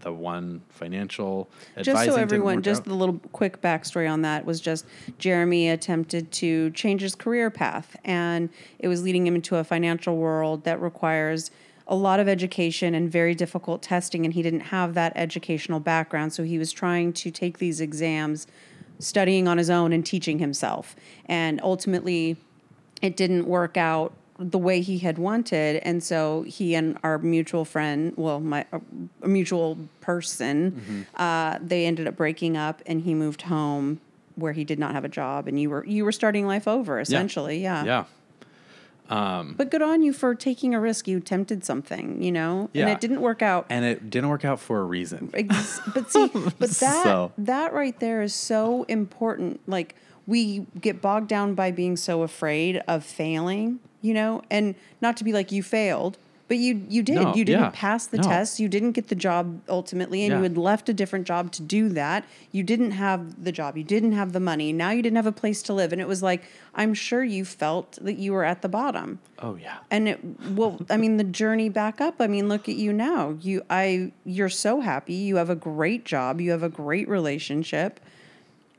Speaker 2: the one financial
Speaker 1: just so everyone just
Speaker 2: out.
Speaker 1: the little quick backstory on that was just jeremy attempted to change his career path and it was leading him into a financial world that requires a lot of education and very difficult testing and he didn't have that educational background. So he was trying to take these exams studying on his own and teaching himself. And ultimately it didn't work out the way he had wanted. And so he and our mutual friend well my a mutual person uh, they ended up breaking up and he moved home where he did not have a job and you were you were starting life over essentially. Yeah,
Speaker 2: yeah.
Speaker 1: Um, but good on you for taking a risk. You attempted something you know? And it didn't work out.
Speaker 2: And it didn't work out for a reason.
Speaker 1: But see, but that
Speaker 2: So-
Speaker 1: that right there is so important. Like we get bogged down by being so afraid of failing, you know, and not to be like you failed, But you you did.
Speaker 2: No,
Speaker 1: you didn't
Speaker 2: yeah.
Speaker 1: pass the
Speaker 2: No.
Speaker 1: test. You didn't get the job ultimately, and you had left a different job to do that. You didn't have the job. You didn't have the money. Now you didn't have a place to live, and it was like I'm sure you felt that you were at the bottom.
Speaker 2: Oh yeah.
Speaker 1: And it well, I mean, the journey back up. I mean, look at you now. You I you're so happy. You have a great job. You have a great relationship.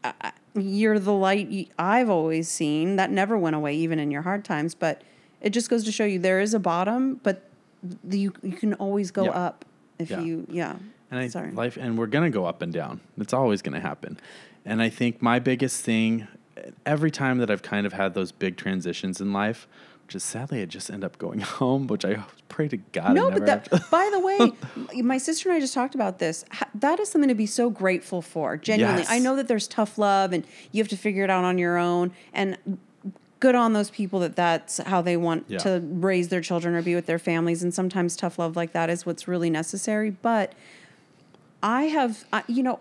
Speaker 1: I- You're the light I've always seen. That never went away, even in your hard times. But it just goes to show you there is a bottom, but you you can always go
Speaker 2: Yeah.
Speaker 1: up if
Speaker 2: Yeah.
Speaker 1: you yeah.
Speaker 2: And I
Speaker 1: Sorry.
Speaker 2: life and we're gonna go up and down. It's always gonna happen. And I think my biggest thing every time that I've kind of had those big transitions in life, which is sadly I just end up going home, which I pray to God. I
Speaker 1: No,
Speaker 2: never
Speaker 1: but that,
Speaker 2: have to-
Speaker 1: by the way, my sister and I just talked about this. That is something to be so grateful for. Genuinely, I know that there's tough love and you have to figure it out on your own. And good on those people that that's how they want
Speaker 2: Yeah.
Speaker 1: to raise their children or be with their families. And sometimes tough love like that is what's really necessary. But I have, I- you know,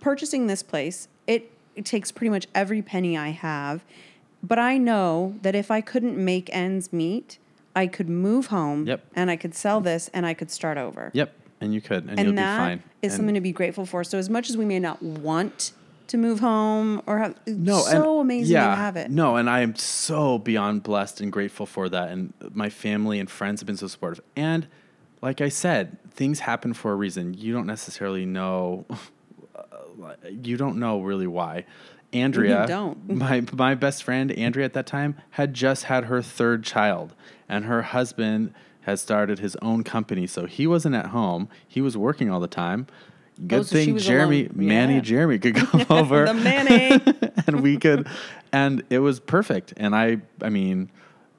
Speaker 1: purchasing this place, it, it takes pretty much every penny I have. But I know that if I couldn't make ends meet, I could move home
Speaker 2: Yep.
Speaker 1: and I could sell this and I could start over.
Speaker 2: Yep. And you could, and,
Speaker 1: And
Speaker 2: you'll be fine.
Speaker 1: is
Speaker 2: And-
Speaker 1: something to be grateful for. So as much as we may not want to move home or have
Speaker 2: no,
Speaker 1: so amazing
Speaker 2: yeah,
Speaker 1: to have it.
Speaker 2: No, and I am so beyond blessed and grateful for that. And my family and friends have been so supportive. And like I said, things happen for a reason. You don't necessarily know. You don't know really why. Andrea,
Speaker 1: don't.
Speaker 2: my my best friend Andrea at that time had just had her third child, and her husband has started his own company. So he wasn't at home; he was working all the time. Good
Speaker 1: Oh, so
Speaker 2: thing Jeremy,
Speaker 1: alone.
Speaker 2: Manny, Jeremy could come over.
Speaker 1: The Manny.
Speaker 2: and we could and it was perfect. And i i mean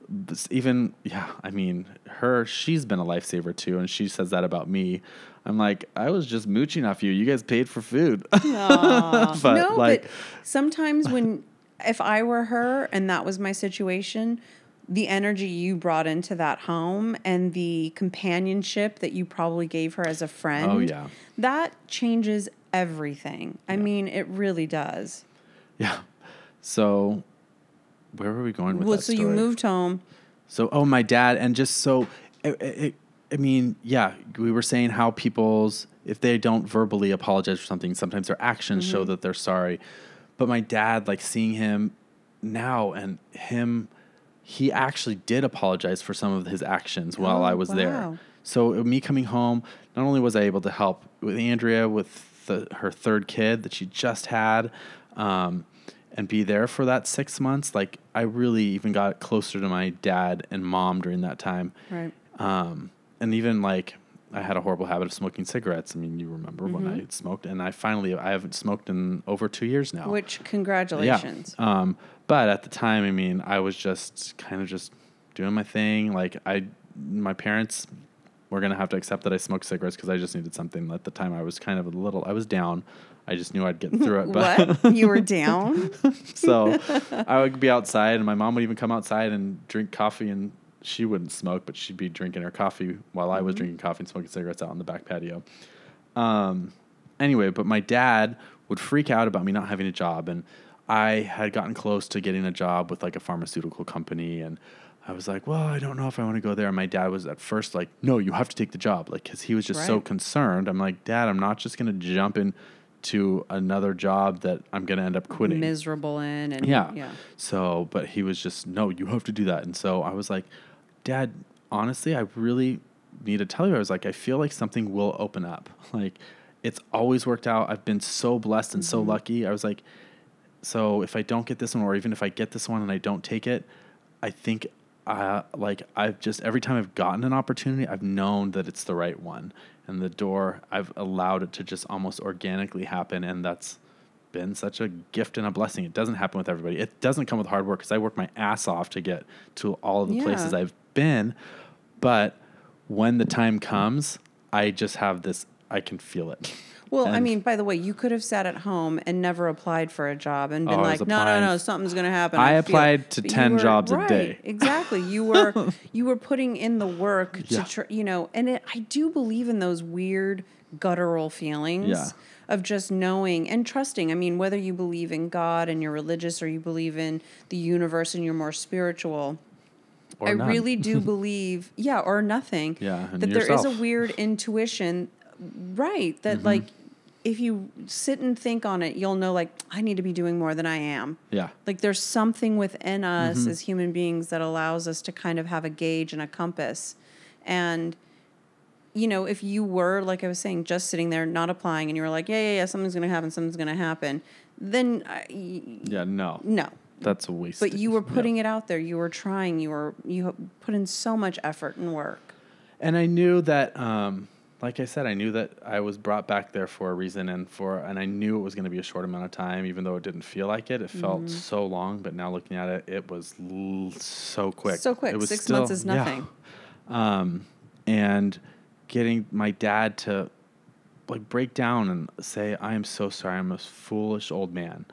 Speaker 2: this even yeah i mean her she's been a lifesaver too and she says that about me. I'm like i was just mooching off you. You guys paid for food. But,
Speaker 1: no,
Speaker 2: like-
Speaker 1: but sometimes when if I were her and that was my situation, the energy you brought into that home and the companionship that you probably gave her as a friend,
Speaker 2: Oh, yeah.
Speaker 1: that changes everything. I mean, it really does.
Speaker 2: yeah so where were we going with
Speaker 1: Well,
Speaker 2: that
Speaker 1: so you moved home.
Speaker 2: So, oh, my dad, and just so, it, it, I mean, yeah, we were saying how people's, if they don't verbally apologize for something, sometimes their actions show
Speaker 1: Mm-hmm.
Speaker 2: that they're sorry. But my dad, like seeing him now and him, he actually did apologize for some of his actions while
Speaker 1: Oh,
Speaker 2: I was there. So, uh, me coming home, not only was I able to help with Andrea with the, her third kid that she just had, um, and be there for that six months, like I really even got closer to my dad and mom during that time.
Speaker 1: Right.
Speaker 2: Um, and even like I had a horrible habit of smoking cigarettes. I mean, you remember when
Speaker 1: Mm-hmm.
Speaker 2: I smoked, and I finally I haven't smoked in over two years now.
Speaker 1: Which congratulations.
Speaker 2: Yeah. Um, but at the time, I mean, I was just kind of just doing my thing. Like I, my parents were gonna have to accept that I smoked cigarettes because I just needed something. At the time, I was kind of a little. I was down. I just knew I'd get through it. But
Speaker 1: what? you were down?
Speaker 2: so I would be outside, and my mom would even come outside and drink coffee, and she wouldn't smoke, but she'd be drinking her coffee while I was drinking coffee and smoking cigarettes out on the back patio. Um, anyway, but my dad would freak out about me not having a job, and I had gotten close to getting a job with like a pharmaceutical company, and I was like, well, I don't know if I want to go there. And my dad was at first like, no, you have to take the job, like, because he was just so concerned. I'm like, Dad, I'm not just gonna jump in to another job that I'm gonna end up quitting.
Speaker 1: Miserable in and
Speaker 2: Yeah.
Speaker 1: yeah.
Speaker 2: So, but he was just, no, you have to do that. And so I was like, Dad, honestly, I really need to tell you. I was like, I feel like something will open up. Like, it's always worked out. I've been so blessed and so mm-hmm. lucky. I was like, so if I don't get this one, or even if I get this one and I don't take it, I think, uh, like, I've just, every time I've gotten an opportunity, I've known that it's the right one. And the door, I've allowed it to just almost organically happen. And that's been such a gift and a blessing. It doesn't happen with everybody. It doesn't come with hard work because I work my ass off to get to all of the
Speaker 1: Yeah.
Speaker 2: places I've been. But when the time comes, I just have this, I can feel it.
Speaker 1: Well, I mean, by the way, you could have sat at home and never applied for a job and been
Speaker 2: Oh,
Speaker 1: like, no, no, no, something's going to happen.
Speaker 2: I
Speaker 1: it."
Speaker 2: applied to
Speaker 1: But
Speaker 2: 10
Speaker 1: were-
Speaker 2: jobs a day.
Speaker 1: Exactly. You were you were putting in the work to
Speaker 2: Yeah.
Speaker 1: tr- you know, and it, I do believe in those weird guttural feelings
Speaker 2: Yeah.
Speaker 1: of just knowing and trusting. I mean, whether you believe in God and you're religious or you believe in the universe and you're more spiritual,
Speaker 2: Or
Speaker 1: I
Speaker 2: none.
Speaker 1: really do believe, yeah, or nothing.
Speaker 2: Yeah, and
Speaker 1: that there is a. Weird intuition, right? That like, if you sit and think on it, you'll know like I need to be doing more than I am.
Speaker 2: Yeah.
Speaker 1: Like there's something within us
Speaker 2: Mm-hmm.
Speaker 1: as human beings that allows us to kind of have a gauge and a compass, and you know, if you were like I was saying, just sitting there not applying, and you were like, yeah, yeah, yeah, something's gonna happen, something's gonna happen, then I,
Speaker 2: Yeah. No.
Speaker 1: no.
Speaker 2: That's a waste.
Speaker 1: But you were
Speaker 2: Yeah.
Speaker 1: putting it out there. You were trying. You were you put in so much effort and work.
Speaker 2: and I knew that, um, like I said, I knew that I was brought back there for a reason, and for and I knew it was going to be a short amount of time, even though it didn't feel like it. It felt
Speaker 1: Mm-hmm.
Speaker 2: so long, but now looking at it, it was l- so quick.
Speaker 1: So quick.
Speaker 2: It was
Speaker 1: Six months is
Speaker 2: yeah.
Speaker 1: nothing.
Speaker 2: Um, and getting my dad to like break down and say, "I am so sorry. I'm a foolish old man."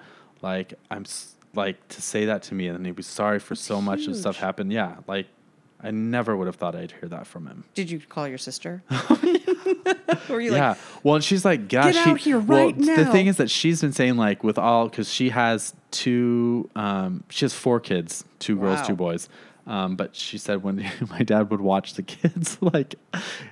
Speaker 2: Like I'm s- like to say that to me, and he was sorry for so much of stuff happened. Yeah, like I never would have thought I'd hear that from him.
Speaker 1: Did you call your sister? Were you
Speaker 2: yeah.
Speaker 1: like,
Speaker 2: well, and she's like, gosh,
Speaker 1: Get
Speaker 2: she,
Speaker 1: out here
Speaker 2: well,
Speaker 1: right
Speaker 2: The thing is that she's been saying like with all because she has two, um, she has four kids, two girls, two boys. Um, but she said when my dad would watch the kids like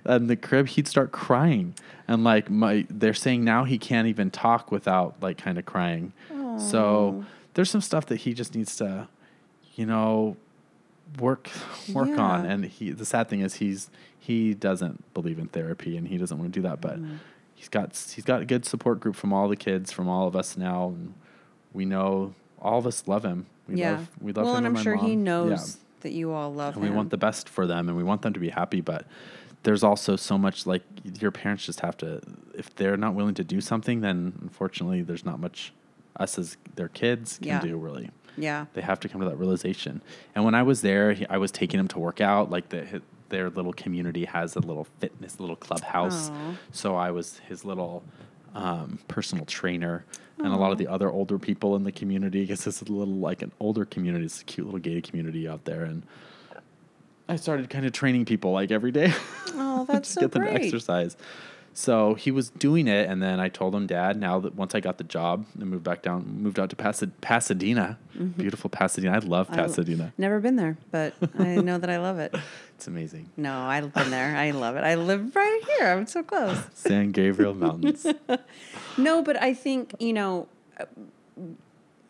Speaker 2: in the crib, he'd start crying, and like my they're saying now he can't even talk without like kind of crying. So there's some stuff that he just needs to, you know, work work on. And he the sad thing is he's he doesn't believe in therapy and he doesn't want to do that, but
Speaker 1: Mm-hmm.
Speaker 2: he's got he's got a good support group from all the kids, from all of us now, and we know all of us love him. We
Speaker 1: yeah.
Speaker 2: love we love
Speaker 1: well,
Speaker 2: him
Speaker 1: and I'm sure he knows
Speaker 2: Yeah.
Speaker 1: that you all love
Speaker 2: And
Speaker 1: him.
Speaker 2: we want the best for them and we want them to be happy, but there's also so much like your parents just have to if they're not willing to do something, then unfortunately there's not much us as their kids can
Speaker 1: Yeah.
Speaker 2: do really
Speaker 1: yeah.
Speaker 2: they have to come to that realization. And when I was there, he, I was taking him to work out. Like the their little community has a little fitness, little clubhouse.
Speaker 1: Aw.
Speaker 2: So I was his little um, personal trainer, and a lot of the other older people in the community. Because it's a little like an older community. It's a cute little gated community out there, and I started kind of training people like every day.
Speaker 1: Oh, that's
Speaker 2: just
Speaker 1: so
Speaker 2: get them to exercise. So he was doing it, and then I told him, Dad, now that once I got the job and moved back down, moved out to Pasa- Pasadena, beautiful Pasadena. I love
Speaker 1: Mm-hmm.
Speaker 2: Pasadena.
Speaker 1: Never been there, but I know that I love it.
Speaker 2: It's amazing.
Speaker 1: No, I've been there. I love it. I live right here. I'm so close.
Speaker 2: San Gabriel Mountains.
Speaker 1: No, but I think you know uh,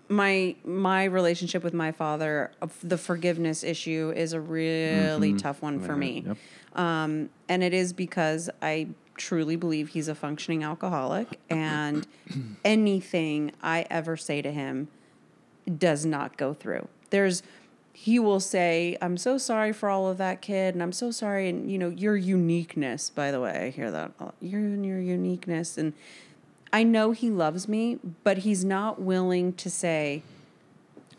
Speaker 1: my my relationship with my father, the forgiveness issue is a really tough one for
Speaker 2: Yeah,
Speaker 1: me.
Speaker 2: yep.
Speaker 1: Um, and it is because I truly believe he's a functioning alcoholic, and anything I ever say to him does not go through. There's he will say, "I'm so sorry for all of that, kid, and I'm so sorry." And you know your uniqueness. By the way, I hear that. Your your uniqueness, and I know he loves me, but he's not willing to say,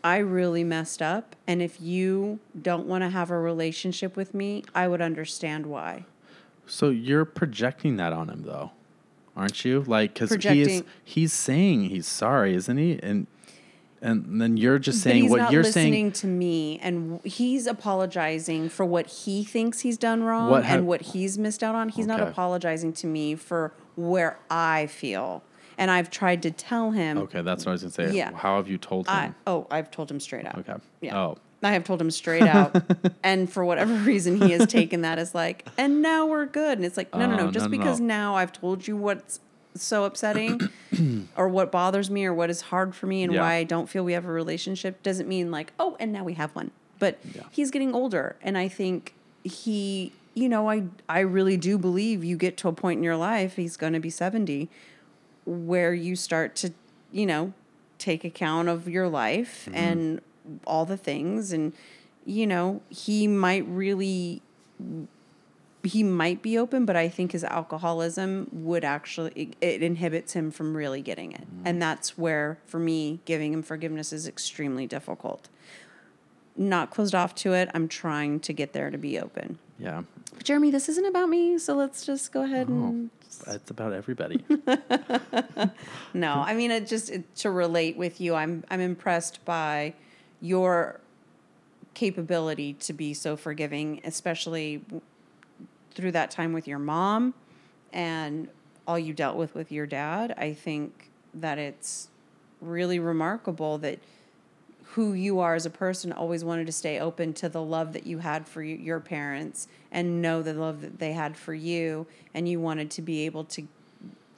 Speaker 1: "I really messed up, and if you don't want to have a relationship with me, I would understand why."
Speaker 2: So you're projecting that on him, though, aren't you? Like, because he is he's saying he's sorry, isn't he? And and then you're just saying what you're
Speaker 1: listening
Speaker 2: saying.
Speaker 1: to me, and he's apologizing for what he thinks he's done wrong
Speaker 2: What ha-
Speaker 1: and what he's missed out on. He's not apologizing to me for where I feel, and I've tried to tell him.
Speaker 2: Okay, that's what I was gonna say.
Speaker 1: Yeah.
Speaker 2: How have you told him?
Speaker 1: I oh, I've told him straight out.
Speaker 2: okay.
Speaker 1: Yeah.
Speaker 2: Oh,
Speaker 1: I have told him straight out, and for whatever reason, he has taken that as like, and now we're good. And it's like, no, no,
Speaker 2: Oh,
Speaker 1: no. Just
Speaker 2: no, no,
Speaker 1: because
Speaker 2: no.
Speaker 1: now I've told you what's so upsetting, or what bothers me, or what is hard for me, and
Speaker 2: Yeah.
Speaker 1: why I don't feel we have a relationship, doesn't mean like, oh, and now we have one. But
Speaker 2: Yeah.
Speaker 1: he's getting older, and I think he, you know, I I really do believe you get to a point in your life, he's going to be seventy, where you start to, you know, take account of your life
Speaker 2: Mm-hmm.
Speaker 1: and all the things and you know, he might really he might be open, but I think his alcoholism would actually it, it inhibits him from really getting it.
Speaker 2: Mm-hmm.
Speaker 1: And that's where for me giving him forgiveness is extremely difficult. Not closed off to it. I'm trying to get there to be open.
Speaker 2: yeah.
Speaker 1: But Jeremy, this isn't about me, so let's just go ahead and
Speaker 2: It's about everybody.
Speaker 1: No, I mean it just it, to relate with you. I'm I'm impressed by your capability to be so forgiving, especially through that time with your mom and all you dealt with with your dad. I think that it's really remarkable that who you are as a person, always wanted to stay open to the love that you had for your parents and know the love that they had for you. And you wanted to be able to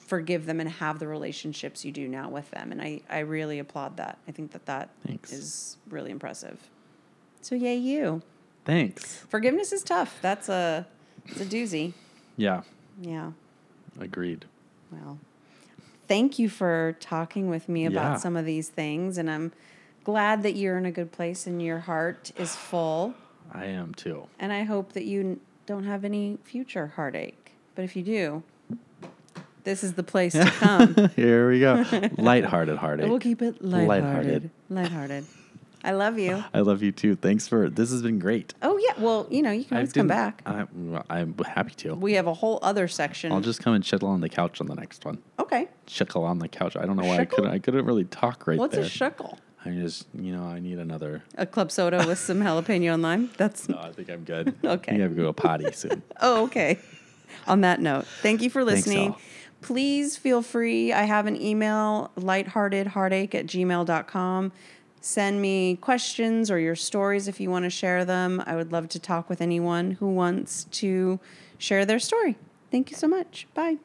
Speaker 1: forgive them and have the relationships you do now with them. And I, I really applaud that. I think that that
Speaker 2: Thanks.
Speaker 1: is really impressive. So, yay, you.
Speaker 2: Thanks.
Speaker 1: Forgiveness is tough. That's a, it's a doozy.
Speaker 2: Yeah,
Speaker 1: Yeah.
Speaker 2: agreed.
Speaker 1: Well, thank you for talking with me about
Speaker 2: Yeah.
Speaker 1: some of these things. And I'm glad that you're in a good place and your heart is full.
Speaker 2: I am too.
Speaker 1: And I hope that you don't have any future heartache. But if you do, this is the place to come.
Speaker 2: Here we go. Lighthearted heartache.
Speaker 1: we'll keep it lighthearted.
Speaker 2: Lighthearted.
Speaker 1: Lighthearted. I love you.
Speaker 2: I love you too. Thanks for this has been great.
Speaker 1: Oh, yeah. Well, you know, you can always come back.
Speaker 2: I, I'm happy to.
Speaker 1: We have a whole other section.
Speaker 2: I'll just come and chill on the couch on the next one.
Speaker 1: okay.
Speaker 2: Chickle on the couch. I don't know why I couldn't. I couldn't really talk right
Speaker 1: What's
Speaker 2: there.
Speaker 1: a shuckle?
Speaker 2: I just, you know, I need another.
Speaker 1: A club soda with some jalapeno and lime? That's
Speaker 2: No, I think I'm good.
Speaker 1: Okay.
Speaker 2: I think I have to go potty soon.
Speaker 1: Oh, okay. On that note, thank you for
Speaker 2: Thanks,
Speaker 1: listening.
Speaker 2: all.
Speaker 1: Please feel free. I have an email, lightheartedheartache at gmail.com. Send me questions or your stories if you want to share them. I would love to talk with anyone who wants to share their story. Thank you so much. Bye.